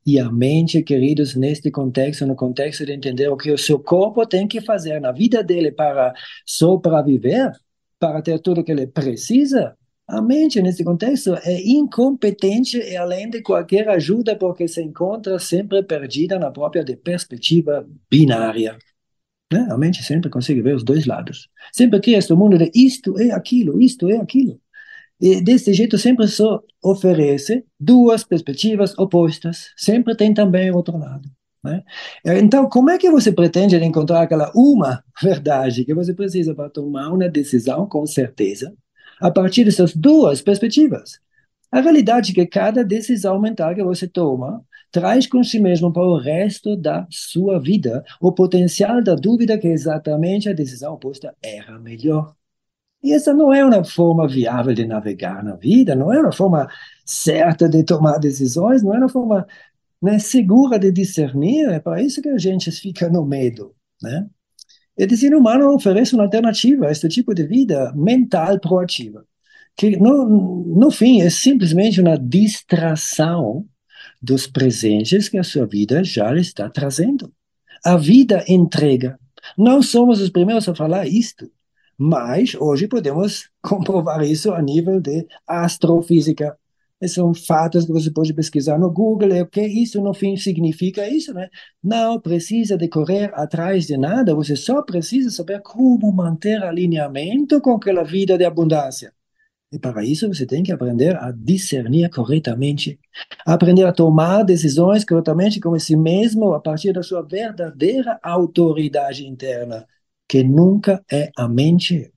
E a mente, queridos, neste contexto, no contexto de entender o que o seu corpo tem que fazer na vida dele para sobreviver, para ter tudo que ele precisa, a mente, nesse contexto, é incompetente e além de qualquer ajuda, porque se encontra sempre perdida na própria perspectiva binária. Né? A mente sempre consegue ver os dois lados. Sempre cria este mundo de isto é aquilo, isto é aquilo. E desse jeito sempre só oferece duas perspectivas opostas. Sempre tem também outro lado. Né? Então, como é que você pretende encontrar aquela uma verdade que você precisa para tomar uma decisão com certeza? a partir dessas duas perspectivas. A realidade é que cada decisão mental que você toma traz com si mesmo para o resto da sua vida o potencial da dúvida que exatamente a decisão oposta era melhor. E essa não é uma forma viável de navegar na vida, não é uma forma certa de tomar decisões, não é uma forma né, segura de discernir. É para isso que a gente fica no medo. Né? E ser humano oferece uma alternativa a este tipo de vida mental proativa, que no, no fim é simplesmente uma distração dos presentes que a sua vida já está trazendo. A vida entrega. Não somos os primeiros a falar isto, mas hoje podemos comprovar isso a nível de astrofísica, são fatos que você pode pesquisar no Google, é o que isso no fim significa isso, né? Não precisa de correr atrás de nada, você só precisa saber como manter alinhamento com aquela vida de abundância. E para isso você tem que aprender a discernir corretamente, aprender a tomar decisões corretamente com si mesmo a partir da sua verdadeira autoridade interna, que nunca é a mente.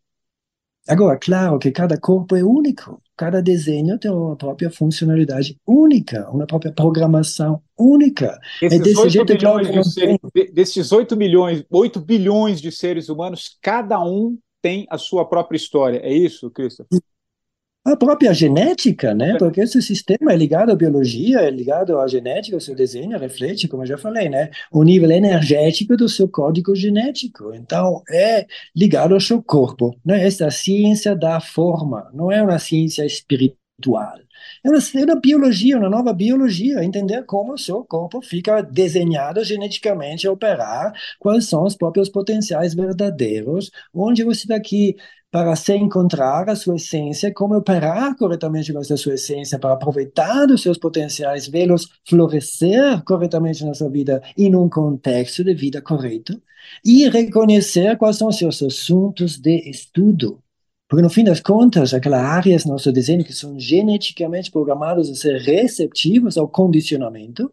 Agora, claro que cada corpo é único cada desenho tem uma própria funcionalidade única, uma própria programação única. Esses é desse 8 jeito milhões de seres, desses 8 milhões, 8 bilhões de seres humanos, cada um tem a sua própria história. É isso, Christopher? A própria genética, né? É. Porque esse sistema é ligado à biologia, é ligado à genética, o seu desenho reflete, como eu já falei, né? O nível energético do seu código genético. Então, é ligado ao seu corpo, né? Essa ciência da forma, não é uma ciência espiritual. É uma, é uma biologia, uma nova biologia, entender como o seu corpo fica desenhado geneticamente a operar, quais são os próprios potenciais verdadeiros, onde você daqui para se encontrar a sua essência, como operar corretamente com essa sua essência, para aproveitar dos seus potenciais, vê-los florescer corretamente na sua vida em um contexto de vida correto, e reconhecer quais são os seus assuntos de estudo. Porque, no fim das contas, aquelas áreas no nosso desenho que são geneticamente programadas a ser receptivos ao condicionamento,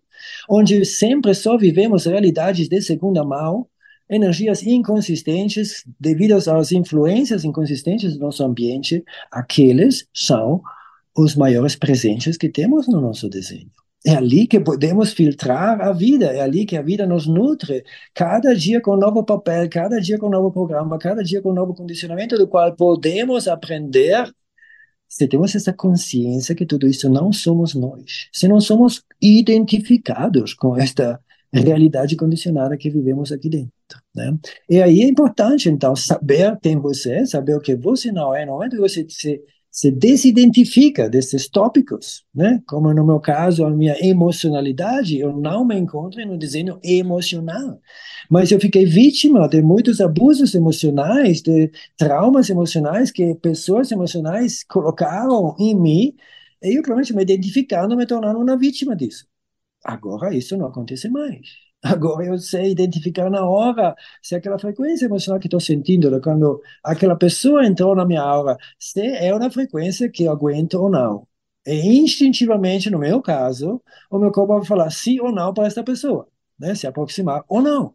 onde sempre só vivemos realidades de segunda mão, energias inconsistentes devido às influências inconsistentes do nosso ambiente, aqueles são os maiores presentes que temos no nosso desenho. É ali que podemos filtrar a vida, é ali que a vida nos nutre, cada dia com novo papel, cada dia com novo programa, cada dia com novo condicionamento, do qual podemos aprender se temos essa consciência que tudo isso não somos nós, se não somos identificados com esta realidade condicionada que vivemos aqui dentro. Né? E aí é importante, então, saber quem você é, saber o que você não é, não é de você se se desidentifica desses tópicos, né? Como no meu caso, a minha emocionalidade, eu não me encontro no desenho emocional, mas eu fiquei vítima de muitos abusos emocionais, de traumas emocionais que pessoas emocionais colocaram em mim, e eu realmente me identificando, me tornando uma vítima disso. Agora isso não acontece mais. Agora eu sei identificar na hora se aquela frequência emocional que estou sentindo, quando aquela pessoa entrou na minha aura, se é uma frequência que eu aguento ou não. E instintivamente, no meu caso, o meu corpo vai falar sim ou não para essa pessoa, né? se aproximar ou não.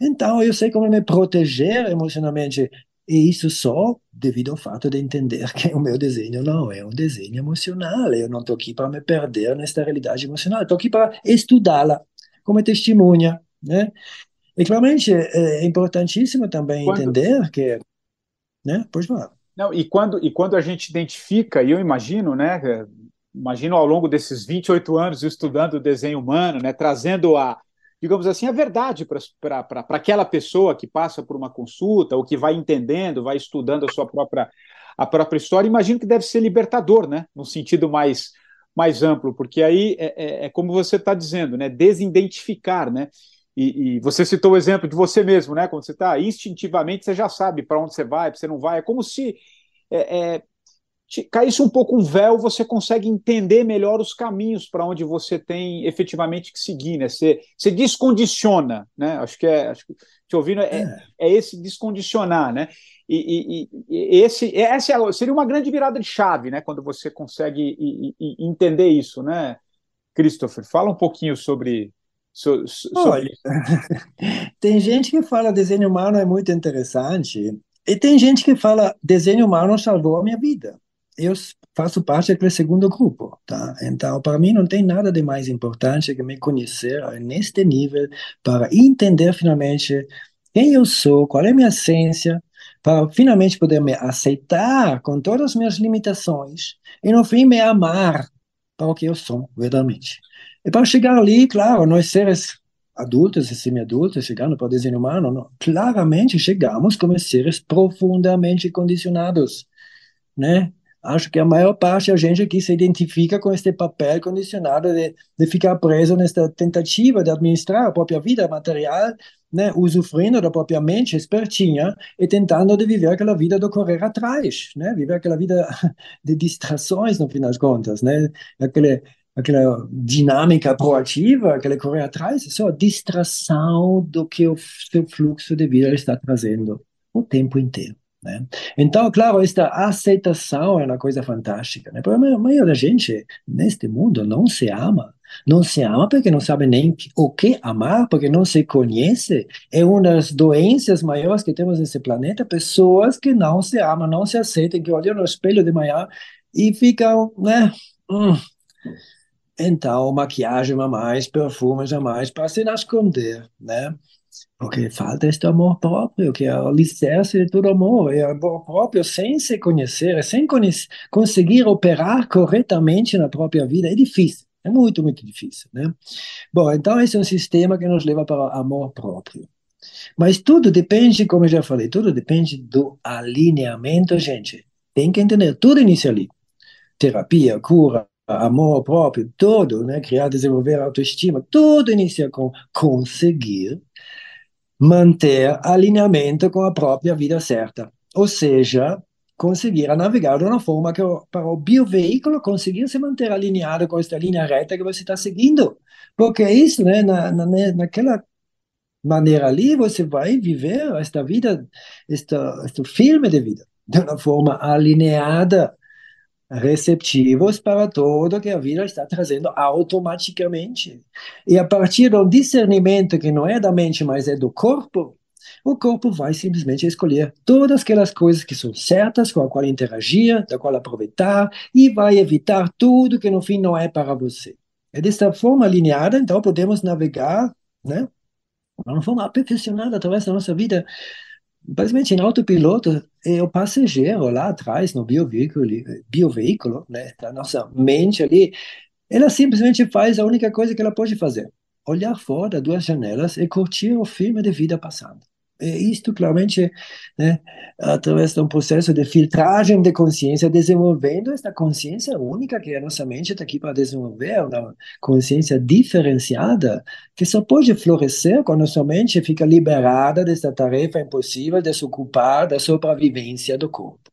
Então, eu sei como me proteger emocionalmente. E isso só devido ao fato de entender que o meu desenho não é um desenho emocional. Eu não estou aqui para me perder nesta realidade emocional. Estou aqui para estudá-la como testemunha, né? E claramente é, é importantíssimo também quando... entender que, né? Pois falar. Não, e quando e quando a gente identifica, e eu imagino, né? Imagino ao longo desses 28 anos estudando o desenho humano, né? Trazendo a digamos assim, a verdade para aquela pessoa que passa por uma consulta ou que vai entendendo, vai estudando a sua própria, a própria história, imagino que deve ser libertador, né? No sentido mais, mais amplo, porque aí é, é, é como você está dizendo, né? Desidentificar, né? E, e, você citou o exemplo de você mesmo, né? Quando você está instintivamente, você já sabe para onde você vai, para você não vai. É como se é, é, caísse um pouco um véu, você consegue entender melhor os caminhos para onde você tem efetivamente que seguir, né? Você, você descondiciona, né? Acho que é, acho que, te ouvindo, é, é. é esse descondicionar, né? E, e, esse, essa é, seria uma grande virada de chave, né? Quando você consegue entender isso, né? Christopher, fala um pouquinho sobre, so, sobre Olha, tem gente que fala desenho humano é muito interessante e tem gente que fala desenho humano salvou a minha vida. Eu faço parte daquele segundo grupo, tá? Então, para mim não tem nada de mais importante que me conhecer neste nível para entender finalmente quem eu sou, qual é a minha essência, para finalmente poder me aceitar com todas as minhas limitações e no fim me amar para o que eu sou verdadeiramente. E para chegar ali, claro, nós seres adultos e semi-adultos, chegando para o desenho humano, não, claramente chegamos como seres profundamente condicionados, né? Acho que a maior parte da gente aqui se identifica com este papel condicionado de, de ficar preso nesta tentativa de administrar a própria vida material né, usufruindo da própria mente espertinha e tentando de viver aquela vida do correr atrás, né, viver aquela vida de distrações no fim das contas, né, aquele, aquela dinâmica proativa, aquele correr atrás, é só distração do que o seu fluxo de vida está trazendo o tempo inteiro. Né? Então, claro, esta aceitação é uma coisa fantástica. Né? Porque a maioria da gente neste mundo não se ama. Não se ama porque não sabe nem o que amar, porque não se conhece. É uma das doenças maiores que temos nesse planeta. Pessoas que não se amam, não se aceitam, que olham no espelho de manhã e ficam, né? Hum, então maquiagem a mais, perfumes a mais para se esconder, né? Porque falta este amor próprio, que é o alicerce de todo amor. E amor próprio sem se conhecer, sem conseguir operar corretamente na própria vida, é difícil. É muito, muito difícil, né? Bom, então esse é um sistema que nos leva para o amor próprio. Mas tudo depende, como eu já falei, tudo depende do alinhamento, gente. Tem que entender, tudo inicia ali. Terapia, cura, amor próprio, tudo, né? Criar, desenvolver autoestima, tudo inicia com conseguir manter alinhamento com a própria vida certa. Ou seja, conseguir navegar de uma forma que para o bioveículo conseguir se manter alinhado com esta linha reta que você está seguindo. Porque é isso, né? Na, na, naquela maneira ali, você vai viver esta vida, este, este filme de vida, de uma forma alinhada receptivos para tudo que a vida está trazendo automaticamente. E a partir do discernimento que não é da mente, mas é do corpo, o corpo vai simplesmente escolher todas aquelas coisas que são certas, com a qual interagir, da qual aproveitar, e vai evitar tudo que no fim não é para você. É desta forma alinhada, então podemos navegar, né, uma forma aperfeiçoada através da nossa vida basicamente em autopiloto é o passageiro lá atrás no bioveículo, bioveículo né, da nossa mente ali, ela simplesmente faz a única coisa que ela pode fazer, olhar fora das duas janelas e curtir o filme de vida passando. E isto claramente, né, através de um processo de filtragem de consciência, desenvolvendo esta consciência única que a nossa mente está aqui para desenvolver, uma consciência diferenciada, que só pode florescer quando a nossa mente fica liberada desta tarefa impossível de se ocupar da sobrevivência do corpo.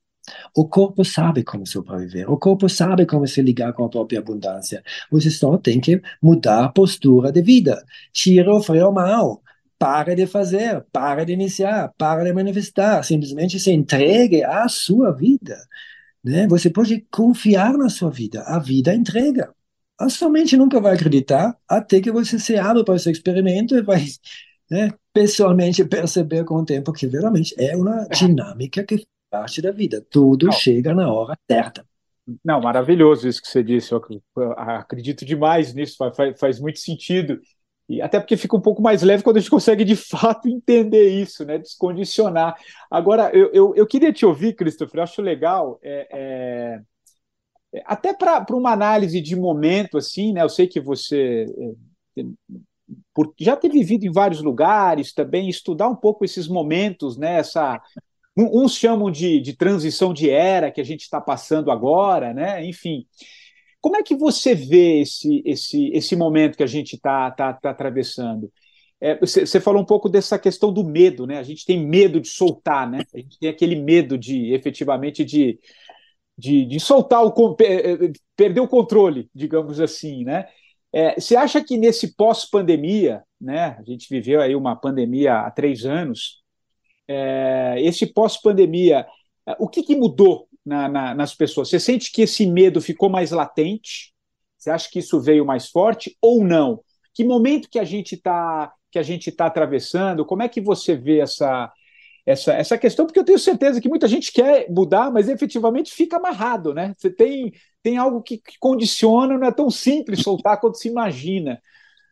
O corpo sabe como sobreviver, o corpo sabe como se ligar com a própria abundância. Você só tem que mudar a postura de vida. Tira o freio mal para de fazer, para de iniciar, para de manifestar, simplesmente se entregue à sua vida. Né? Você pode confiar na sua vida, a vida entrega. A sua mente nunca vai acreditar até que você se abre para esse experimento e vai né, pessoalmente perceber com o tempo que realmente é uma dinâmica que faz parte da vida. Tudo Não. chega na hora certa. Não, maravilhoso isso que você disse. Eu acredito demais nisso, faz, faz muito sentido. E até porque fica um pouco mais leve quando a gente consegue de fato entender isso, né? Descondicionar. Agora, eu, eu, eu queria te ouvir, Christopher, eu acho legal, é, é, até para uma análise de momento, assim, né? Eu sei que você é, por, já ter vivido em vários lugares também, estudar um pouco esses momentos, né? Essa, uns chamam de, de transição de era que a gente está passando agora, né? Enfim. Como é que você vê esse, esse, esse momento que a gente está tá, tá atravessando? É, você, você, falou um pouco dessa questão do medo, né? A gente tem medo de soltar, né? A gente tem aquele medo de, efetivamente, de, de, de soltar o é, é, perder o controle, digamos assim, né? É, você acha que nesse pós-pandemia, né? A gente viveu aí uma pandemia há três anos. É, esse pós-pandemia, o que, que mudou na, na, nas pessoas? Você sente que esse medo ficou mais latente? Você acha que isso veio mais forte ou não? Que momento que a gente está que a gente está atravessando? Como é que você vê essa essa, essa questão? Porque eu tenho certeza que muita gente quer mudar, mas efetivamente fica amarrado, né? Você tem tem algo que, que condiciona, não é tão simples soltar quanto se imagina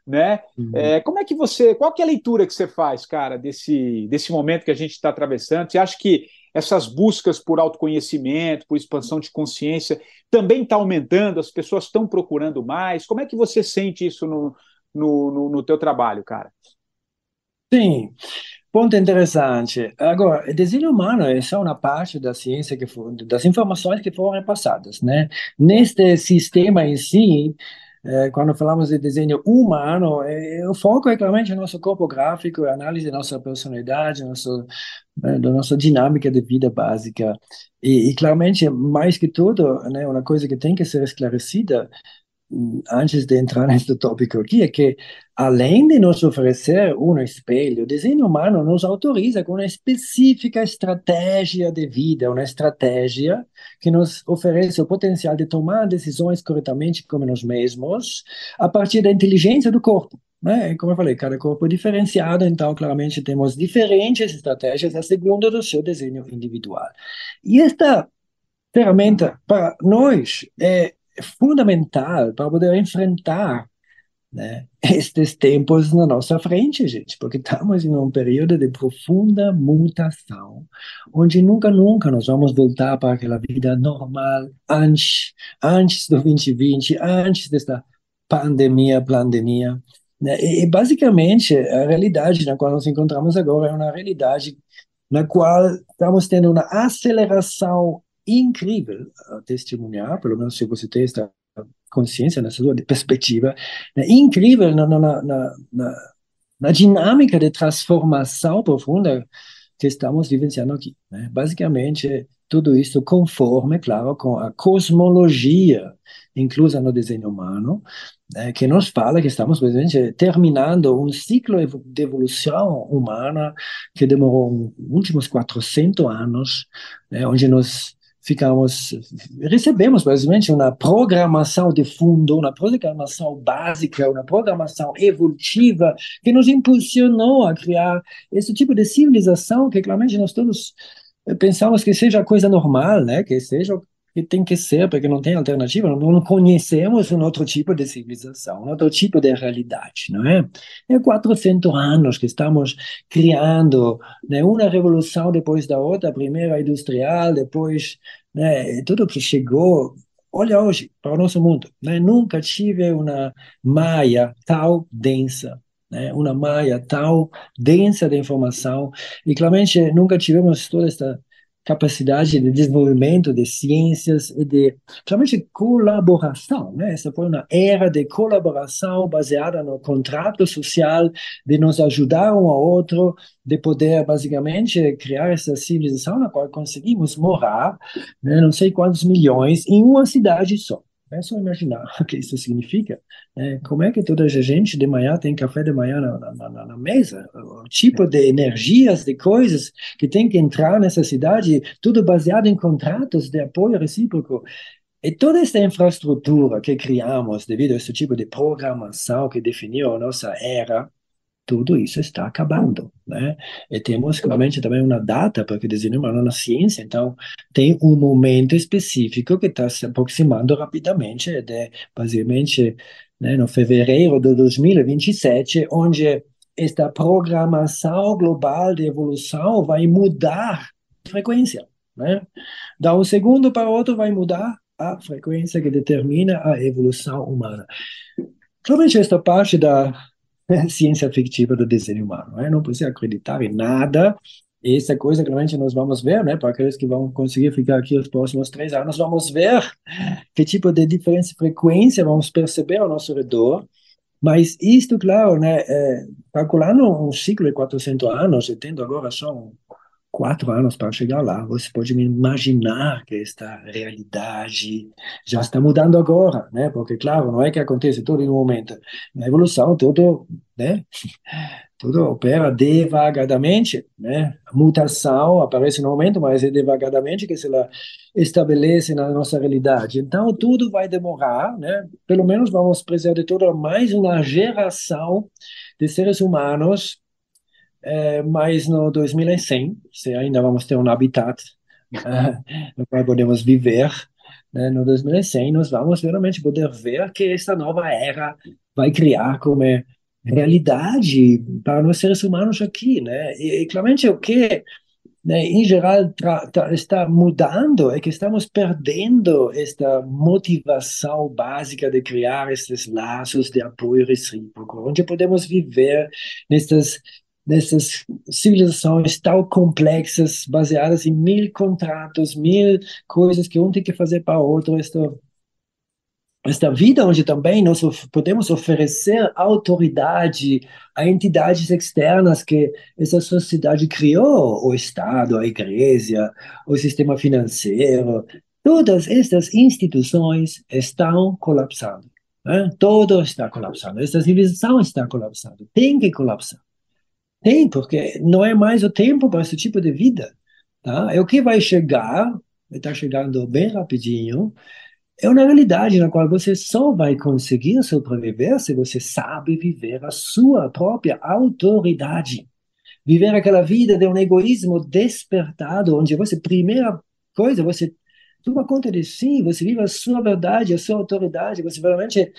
né? Uhum. É, como é que você, qual que é a leitura que você faz, cara, desse, desse momento que a gente está atravessando? Você acha que essas buscas por autoconhecimento, por expansão de consciência, também está aumentando, as pessoas estão procurando mais. Como é que você sente isso no, no, no, no teu trabalho, cara? Sim, ponto interessante. Agora, desenho humano é só uma parte da ciência que das informações que foram repassadas, né? Neste sistema em si, é, quando falamos de desenho humano, é, o foco é claramente no nosso corpo gráfico, a análise da nossa personalidade, nosso, né, da nossa dinâmica de vida básica. E, e, claramente, mais que tudo, né, uma coisa que tem que ser esclarecida antes de entrar nesse tópico aqui, é que, além de nos oferecer um espelho, o desenho humano nos autoriza com uma específica estratégia de vida, uma estratégia que nos oferece o potencial de tomar decisões corretamente como nós mesmos, a partir da inteligência do corpo. Né? Como eu falei, cada corpo é diferenciado, então claramente temos diferentes estratégias a segundo do seu desenho individual. E esta ferramenta, para nós, é fundamental para poder enfrentar né, estes tempos na nossa frente, gente, porque estamos em um período de profunda mutação, onde nunca, nunca nós vamos voltar para aquela vida normal antes, antes do 2020, antes desta pandemia, pandemia. Né? E, basicamente, a realidade na qual nos encontramos agora é uma realidade na qual estamos tendo uma aceleração incrível a testemunhar, pelo menos se você tem esta consciência, nessa sua perspectiva, né, incrível na, na, na, na, dinâmica de transformação profunda que estamos vivenciando aqui. Né? Basicamente, tudo isso conforme, claro, com a cosmologia inclusa no desenho humano, né, que nos fala que estamos, presente terminando um ciclo de evolução humana que demorou últimos 400 anos, né, onde nós ficamos, recebemos basicamente uma programação de fundo, uma programação básica, uma programação evolutiva que nos impulsionou a criar esse tipo de civilização que claramente nós todos pensamos que seja coisa normal, né? Que seja que tem que ser, porque não tem alternativa, não conhecemos um outro tipo de civilização, um outro tipo de realidade, não é? É 400 anos que estamos criando né, uma revolução depois da outra, a primeira industrial, depois né, tudo que chegou. Olha hoje para o nosso mundo, né? Nunca tive uma maia tão densa né, uma malha tão densa de informação e claramente nunca tivemos toda esta capacidade de desenvolvimento de ciências e de, principalmente, colaboração. Né? Essa foi uma era de colaboração baseada no contrato social, de nos ajudar um ao outro, de poder, basicamente, criar essa civilização na qual conseguimos morar, né, não sei quantos milhões, em uma cidade só. É só imaginar o que isso significa. É, como é que toda a gente de manhã tem café de manhã na, na, na, mesa? O tipo de energias, de coisas que tem que entrar nessa cidade, tudo baseado em contratos de apoio recíproco. E toda essa infraestrutura que criamos devido a esse tipo de programação que definiu a nossa era, tudo isso está acabando, né? E temos claramente também uma data, porque desenhamos na ciência, então tem um momento específico que está se aproximando rapidamente, de, basicamente né, no fevereiro de 2027, onde esta programação global de evolução vai mudar a frequência, né? Da um segundo para outro vai mudar a frequência que determina a evolução humana. Claramente esta parte da ciência fictiva do desenho humano. Né? Não precisa acreditar em nada. Essa coisa, claramente, nós vamos ver, né? Para aqueles que vão conseguir ficar aqui os próximos três anos, vamos ver que tipo de diferença de frequência vamos perceber ao nosso redor. Mas isto, claro, né? É, calculando um ciclo de 400 anos, e tendo agora só um quatro anos para chegar lá. Você pode imaginar que esta realidade já está mudando agora, né? Porque, claro, não é que acontece um momento. Na evolução, tudo, né? Tudo opera devagadamente, né? A mutação aparece no momento, mas é devagadamente que se ela estabelece na nossa realidade. Então, tudo vai demorar, né? Pelo menos vamos precisar de toda mais uma geração de seres humanos é, mas no 2100, se ainda vamos ter um habitat no qual podemos viver, né, no 2100 nós vamos realmente poder ver que esta nova era vai criar como realidade para nós seres humanos aqui, né? E, e claramente o que né, em geral está mudando é que estamos perdendo esta motivação básica de criar esses laços de apoio recíproco, onde podemos viver nestas dessas civilizações tão complexas, baseadas em mil contratos, mil coisas que um tem que fazer para o outro. Esta, esta vida onde também nós podemos oferecer autoridade a entidades externas que essa sociedade criou, o Estado, a Igreja, o sistema financeiro, todas estas instituições estão colapsando. Né? Tudo está colapsando. Esta civilização está colapsando. Tem que colapsar. Tem, porque não é mais o tempo para esse tipo de vida. Tá? É o que vai chegar, está chegando bem rapidinho, é uma realidade na qual você só vai conseguir sobreviver se você sabe viver a sua própria autoridade. Viver aquela vida de um egoísmo despertado, onde você, primeira coisa, você toma conta de si, você vive a sua verdade, a sua autoridade, você realmente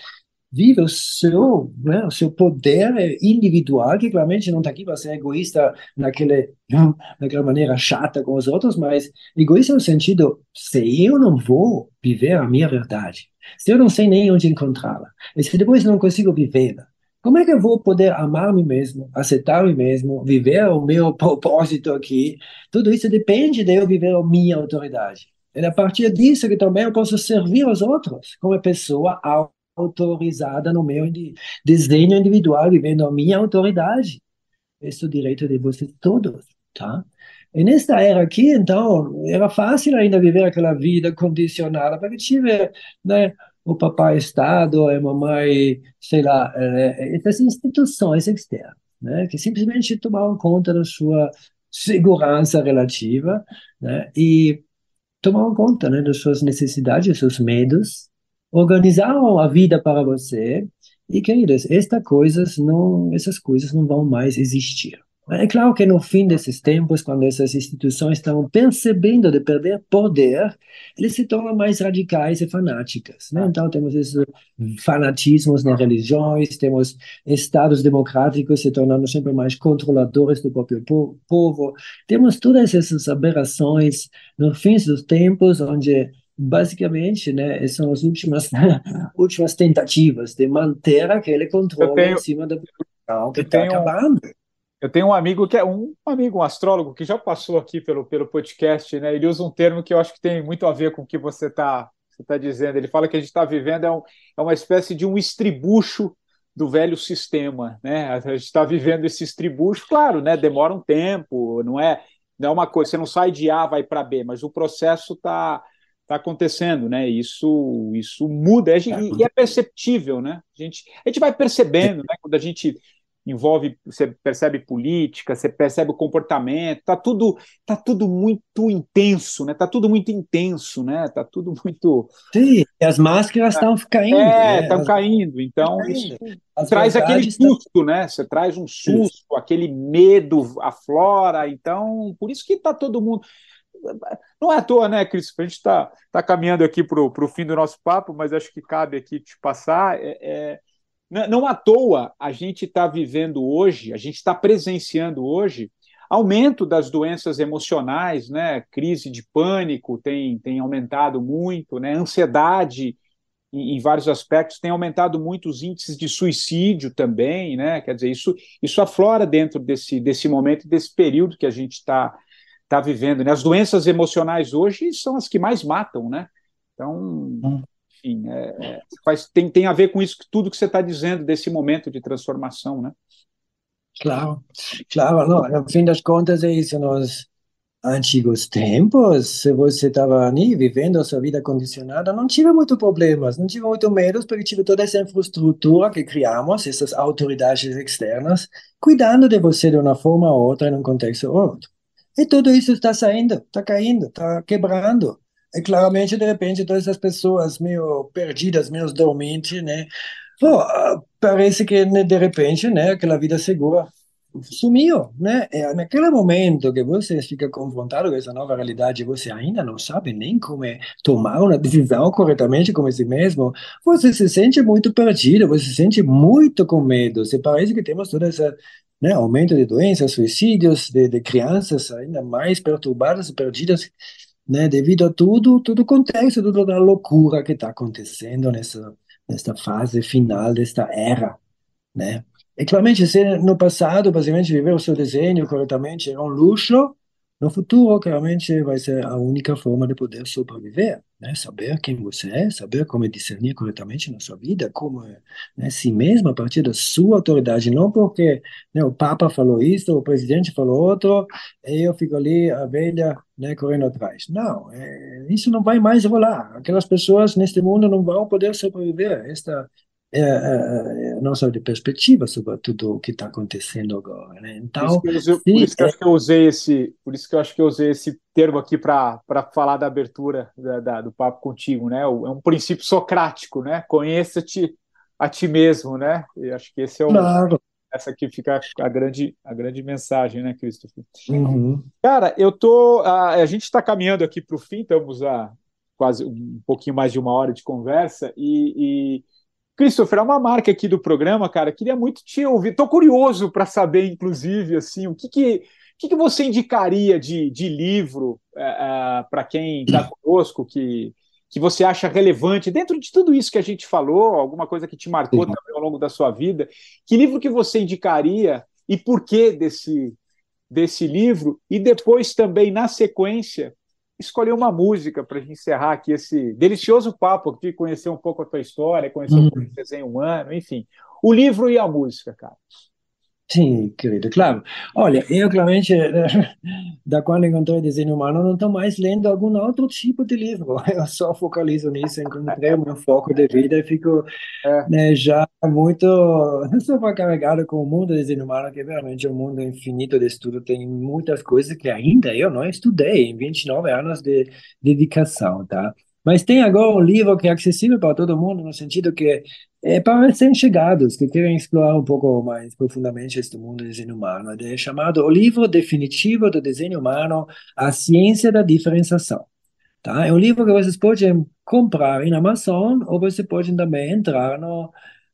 vive o seu, né, o seu poder individual, que claramente não está aqui para ser egoísta naquele, naquela maneira chata com os outros, mas egoísta no sentido, se eu não vou viver a minha verdade, se eu não sei nem onde encontrá-la, e se depois não consigo vivê-la, como é que eu vou poder amar me mesmo, aceitar me mesmo, viver o meu propósito aqui? Tudo isso depende de eu viver a minha autoridade. É a partir disso que também eu posso servir os outros como pessoa autorizada no meu desenho individual, vivendo a minha autoridade. Esse é o direito de vocês todos, tá? E nesta era aqui, então, era fácil ainda viver aquela vida condicionada, porque tive, né, o papai Estado, a mamãe, sei lá, é, essas instituições externas, né, que simplesmente tomavam conta da sua segurança relativa, né, e tomavam conta, né, das suas necessidades, dos seus medos, organizaram a vida para você e, queridos, estas coisas não, essas coisas não vão mais existir. É claro que no fim desses tempos, quando essas instituições estão percebendo de perder poder, eles se tornam mais radicais e fanáticas. Né? Então, temos esses fanatismos nas religiões, temos estados democráticos se tornando sempre mais controladores do próprio povo, temos todas essas aberrações no fim dos tempos, onde basicamente, né, são as últimas últimas tentativas de manter aquele controle tenho, em cima da população que está acabando. Eu tenho um amigo que é um, um, amigo, um astrólogo que já passou aqui pelo, pelo podcast, né? Ele usa um termo que eu acho que tem muito a ver com o que você está você tá dizendo. Ele fala que a gente está vivendo é, um, é uma espécie de um estribucho do velho sistema, né? A gente está vivendo esse estribucho, claro, né? Demora um tempo, não é, não é uma coisa. Você não sai de A vai para B, mas o processo está está acontecendo, né? Isso, isso muda e, e, é perceptível, né? A gente, a gente vai percebendo, né? Quando a gente envolve, você percebe política, você percebe o comportamento, tá tudo, tá tudo muito intenso, né? Tá tudo muito intenso, né? Tá tudo muito. Sim, as máscaras estão caindo. É, estão né? caindo. Então, isso traz aquele susto, né? Você traz um susto, aquele medo aflora. Então, por isso que tá todo mundo. Não é à toa, né, Cris? A gente está tá caminhando aqui para o fim do nosso papo, mas acho que cabe aqui te passar. É, é, não à toa a gente está vivendo hoje, a gente está presenciando hoje aumento das doenças emocionais, né? Crise de pânico tem, tem aumentado muito, né? Ansiedade em, em, vários aspectos tem aumentado muito os índices de suicídio também, né? Quer dizer, isso, isso aflora dentro desse, desse momento, desse período que a gente está está vivendo. Né? As doenças emocionais hoje são as que mais matam, né? Então, hum. enfim, é, é, faz, tem, tem a ver com isso tudo que você está dizendo desse momento de transformação, né? Claro, claro, não, no fim das contas é isso, nos antigos tempos, se você estava ali vivendo a sua vida condicionada, não tive muitos problemas, não tive muito medo, porque tive toda essa infraestrutura que criamos, essas autoridades externas, cuidando de você de uma forma ou outra, em um contexto ou outro. E tudo isso está saindo, está caindo, está quebrando. E claramente, de repente, todas essas pessoas meio perdidas, meio dormentes, né? Pô, parece que né, de repente, né, aquela vida segura sumiu, né? É naquele momento que você fica confrontado com essa nova realidade, você ainda não sabe nem como é tomar uma decisão corretamente com si mesmo, você se sente muito perdido, você se sente muito com medo. Você parece que temos toda essa né, aumento de doenças, suicídios de, de crianças ainda mais perturbadas e perdidas, né, devido a tudo, todo o contexto, toda a loucura que está acontecendo nessa, nessa fase final desta era, né? E claramente, se no passado, basicamente, viver o seu desenho corretamente era um luxo, no futuro, claramente, vai ser a única forma de poder sobreviver, né? Saber quem você é, saber como discernir corretamente na sua vida, como é né, si mesmo a partir da sua autoridade, não porque né, o Papa falou isso, o presidente falou outro, e eu fico ali, a velha, né, correndo atrás. Não, é, isso não vai mais rolar. Aquelas pessoas neste mundo não vão poder sobreviver. Esta é, é, é, nossa de perspectiva sobre tudo o que está acontecendo agora. Né? Então, por isso, que, eu, por isso que eu acho que eu usei esse, por isso que eu acho que eu usei esse termo aqui para falar da abertura da, da, do papo contigo, né? É um princípio socrático, né? Conheça-te a ti mesmo, né? E acho que esse é o claro. essa aqui fica a grande a grande mensagem, né, Christopher? Uhum. Cara, eu tô a, a gente está caminhando aqui para o fim, estamos a quase um pouquinho mais de uma hora de conversa. E, e Christopher, é uma marca aqui do programa, cara. Queria muito te ouvir. Estou curioso para saber, inclusive, assim, o que, que, que, que você indicaria de, de livro é, é, para quem está conosco, que, que você acha relevante, dentro de tudo isso que a gente falou, alguma coisa que te marcou Sim. também ao longo da sua vida. Que livro que você indicaria e por que desse, desse livro? E depois também, na sequência, escolher uma música para encerrar aqui esse delicioso papo aqui, conhecer um pouco a tua história, conhecer uhum. um pouco o desenho humano, enfim. O livro e a música, cara. Sim, querido, claro. Olha, eu claramente, da quando encontrei desenho humano, não estou mais lendo algum outro tipo de livro. Eu só focalizo nisso, encontrei o meu foco de vida e fico é. né, já muito sobrecarregado com o mundo do desenho humano, que é realmente um mundo infinito de estudo. Tem muitas coisas que ainda eu não estudei em 29 anos de dedicação, tá? Mas tem agora um livro que é acessível para todo mundo, no sentido que é para recém-chegados que querem explorar um pouco mais profundamente este mundo do desenho humano. É chamado O Livro Definitivo do Desenho Humano, A Ciência da Diferenciação. Tá? É um livro que vocês podem comprar em Amazon ou você pode também entrar no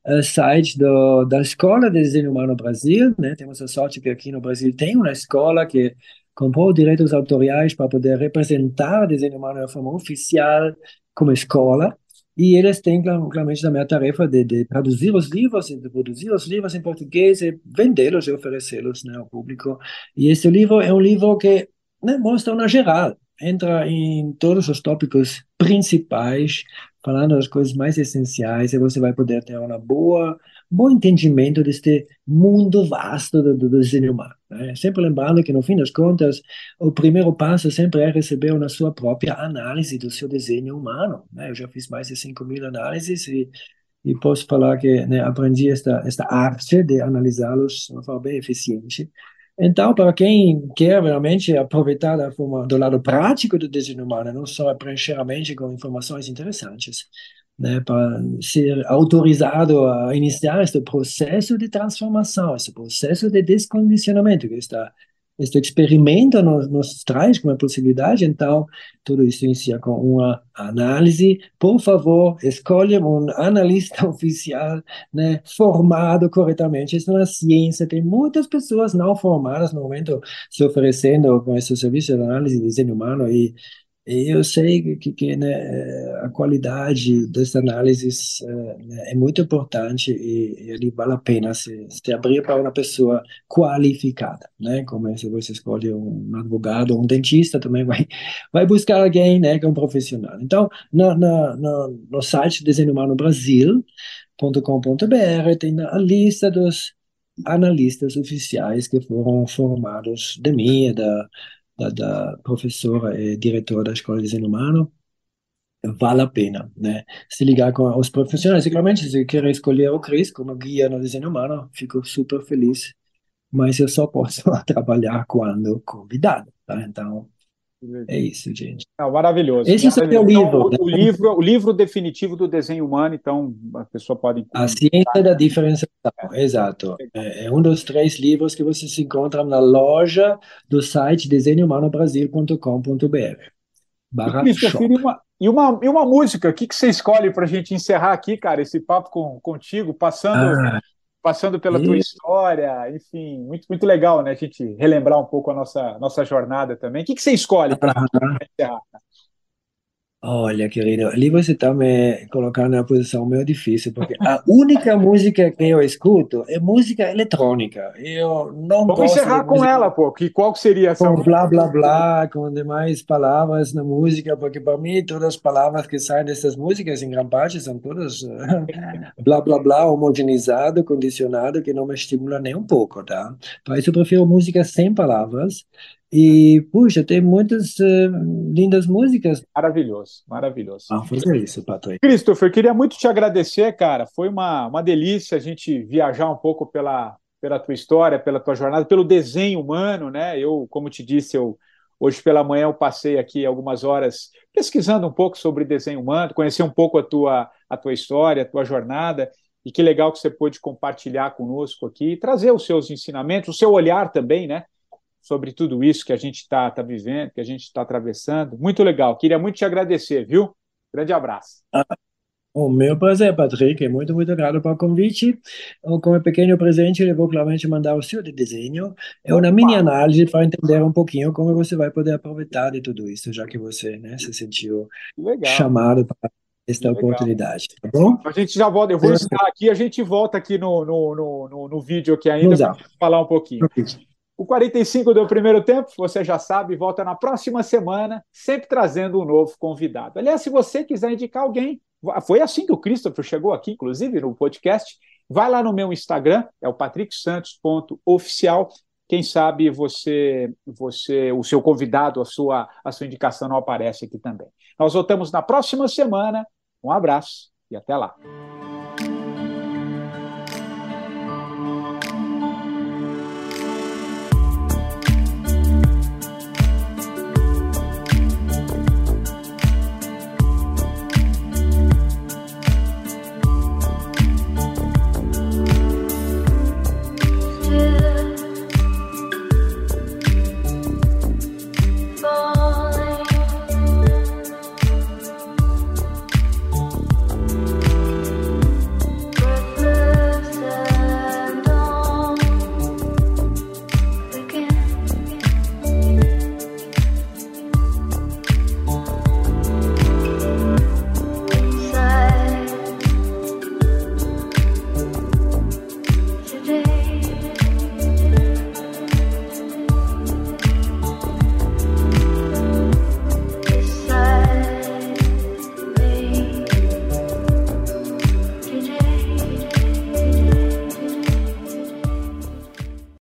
uh, site do, da Escola de Desenho Humano Brasil. Né? Temos a sorte que aqui no Brasil tem uma escola que comprou direitos autoriais para poder representar desenho humano de forma oficial como escola. E eles têm claramente também a tarefa de, de traduzir os livros, de produzir os livros em português e vendê-los e oferecê-los né, ao público. E esse livro é um livro que né, mostra uma geral, entra em todos os tópicos principais, falando das coisas mais essenciais, e você vai poder ter uma boa bom entendimento deste mundo vasto do, do desenho humano. Né? Sempre lembrando que, no fim das contas, o primeiro passo sempre é receber uma sua própria análise do seu desenho humano. Né? Eu já fiz mais de 5 mil análises e, e posso falar que né, aprendi esta, esta arte de analisá-los de uma forma bem eficiente. Então, para quem quer realmente aproveitar da forma, do lado prático do desenho humano, não só preencher a mente com informações interessantes, né, para ser autorizado a iniciar este processo de transformação, esse processo de descondicionamento que está este experimento nos, nos traz como possibilidade, então tudo isso inicia com uma análise. Por favor, escolha um analista oficial, né, formado corretamente. Isso é uma ciência, tem muitas pessoas não formadas no momento se oferecendo com esse serviço de análise de desenho humano e eu sei que, que né, a qualidade das análises é, é muito importante e, e ali vale a pena se, se abrir para uma pessoa qualificada, né? Como se você escolhe um advogado, um dentista também vai vai buscar alguém, né, que é um profissional. Então, no, no, no, no site Desenho tem a lista dos analistas oficiais que foram formados de mim, da da, da professora e diretora da Escola de Desenho Humano, vale a pena, né? Se ligar com os profissionais. Seguramente, se quer escolher o Cris como guia no desenho humano, fico super feliz. Mas eu só posso trabalhar quando convidado, tá? Então, é isso, gente. Não, maravilhoso. Esse maravilhoso. é o livro. Então, né? o, livro. O livro definitivo do desenho humano, então a pessoa pode. A Ciência da Diferenciação, é. exato. É, é, um dos três livros que você se encontra na loja do site desenhohumanobrasil.com.br. Barra e, e, uma, e, uma, e uma música, o que, que você escolhe para a gente encerrar aqui, cara, esse papo com, contigo, passando. Ah passando pela tua história, enfim, muito, muito legal, né? A gente relembrar um pouco a nossa, nossa jornada também. O que, que você escolhe para encerrar? Olha, querido, ali você está me colocando numa posição meio difícil, porque a única música que eu escuto é música eletrônica. Eu não Vamos gosto encerrar com ela, pô. Que, qual seria essa Com blá, blá, blá, com demais palavras na música, porque para mim todas as palavras que saem dessas músicas, em grande parte, são todas blá, blá, blá, homogeneizado, condicionado, que não me estimula nem um pouco, tá? Por isso eu prefiro música sem palavras, e, puxa, tem muitas uh, lindas músicas. Maravilhoso, maravilhoso. Ah, fazer isso, Patrick. Christopher, queria muito te agradecer, cara. Foi uma, uma delícia a gente viajar um pouco pela, pela tua história, pela tua jornada, pelo desenho humano, né? Eu, como te disse, eu hoje pela manhã eu passei aqui algumas horas pesquisando um pouco sobre desenho humano, conhecer um pouco a tua, a tua história, a tua jornada. E que legal que você pôde compartilhar conosco aqui, trazer os seus ensinamentos, o seu olhar também, né? Sobre tudo isso que a gente está tá vivendo, que a gente está atravessando. Muito legal. Queria muito te agradecer, viu? Grande abraço. Ah, o meu prazer, Patrick. Muito, muito obrigado pelo convite. Como pequeno presente, eu vou claramente mandar o seu de desenho. É uma mini análise para entender um pouquinho como você vai poder aproveitar de tudo isso, já que você né, se sentiu legal. chamado para esta Legal. oportunidade, tá bom? A gente já volta, eu vou estar aqui, a gente volta aqui no, no, no, no, no vídeo aqui ainda para falar um pouquinho. O 45 do primeiro tempo, você já sabe, volta na próxima semana, sempre trazendo um novo convidado. Aliás, se você quiser indicar alguém, foi assim que o Christopher chegou aqui, inclusive, no podcast. Vai lá no meu Instagram, é o patricksantos.oficial. Quem sabe você, você, o seu convidado, a sua, a sua indicação não aparece aqui também. Nós voltamos na próxima semana um abraço e até lá.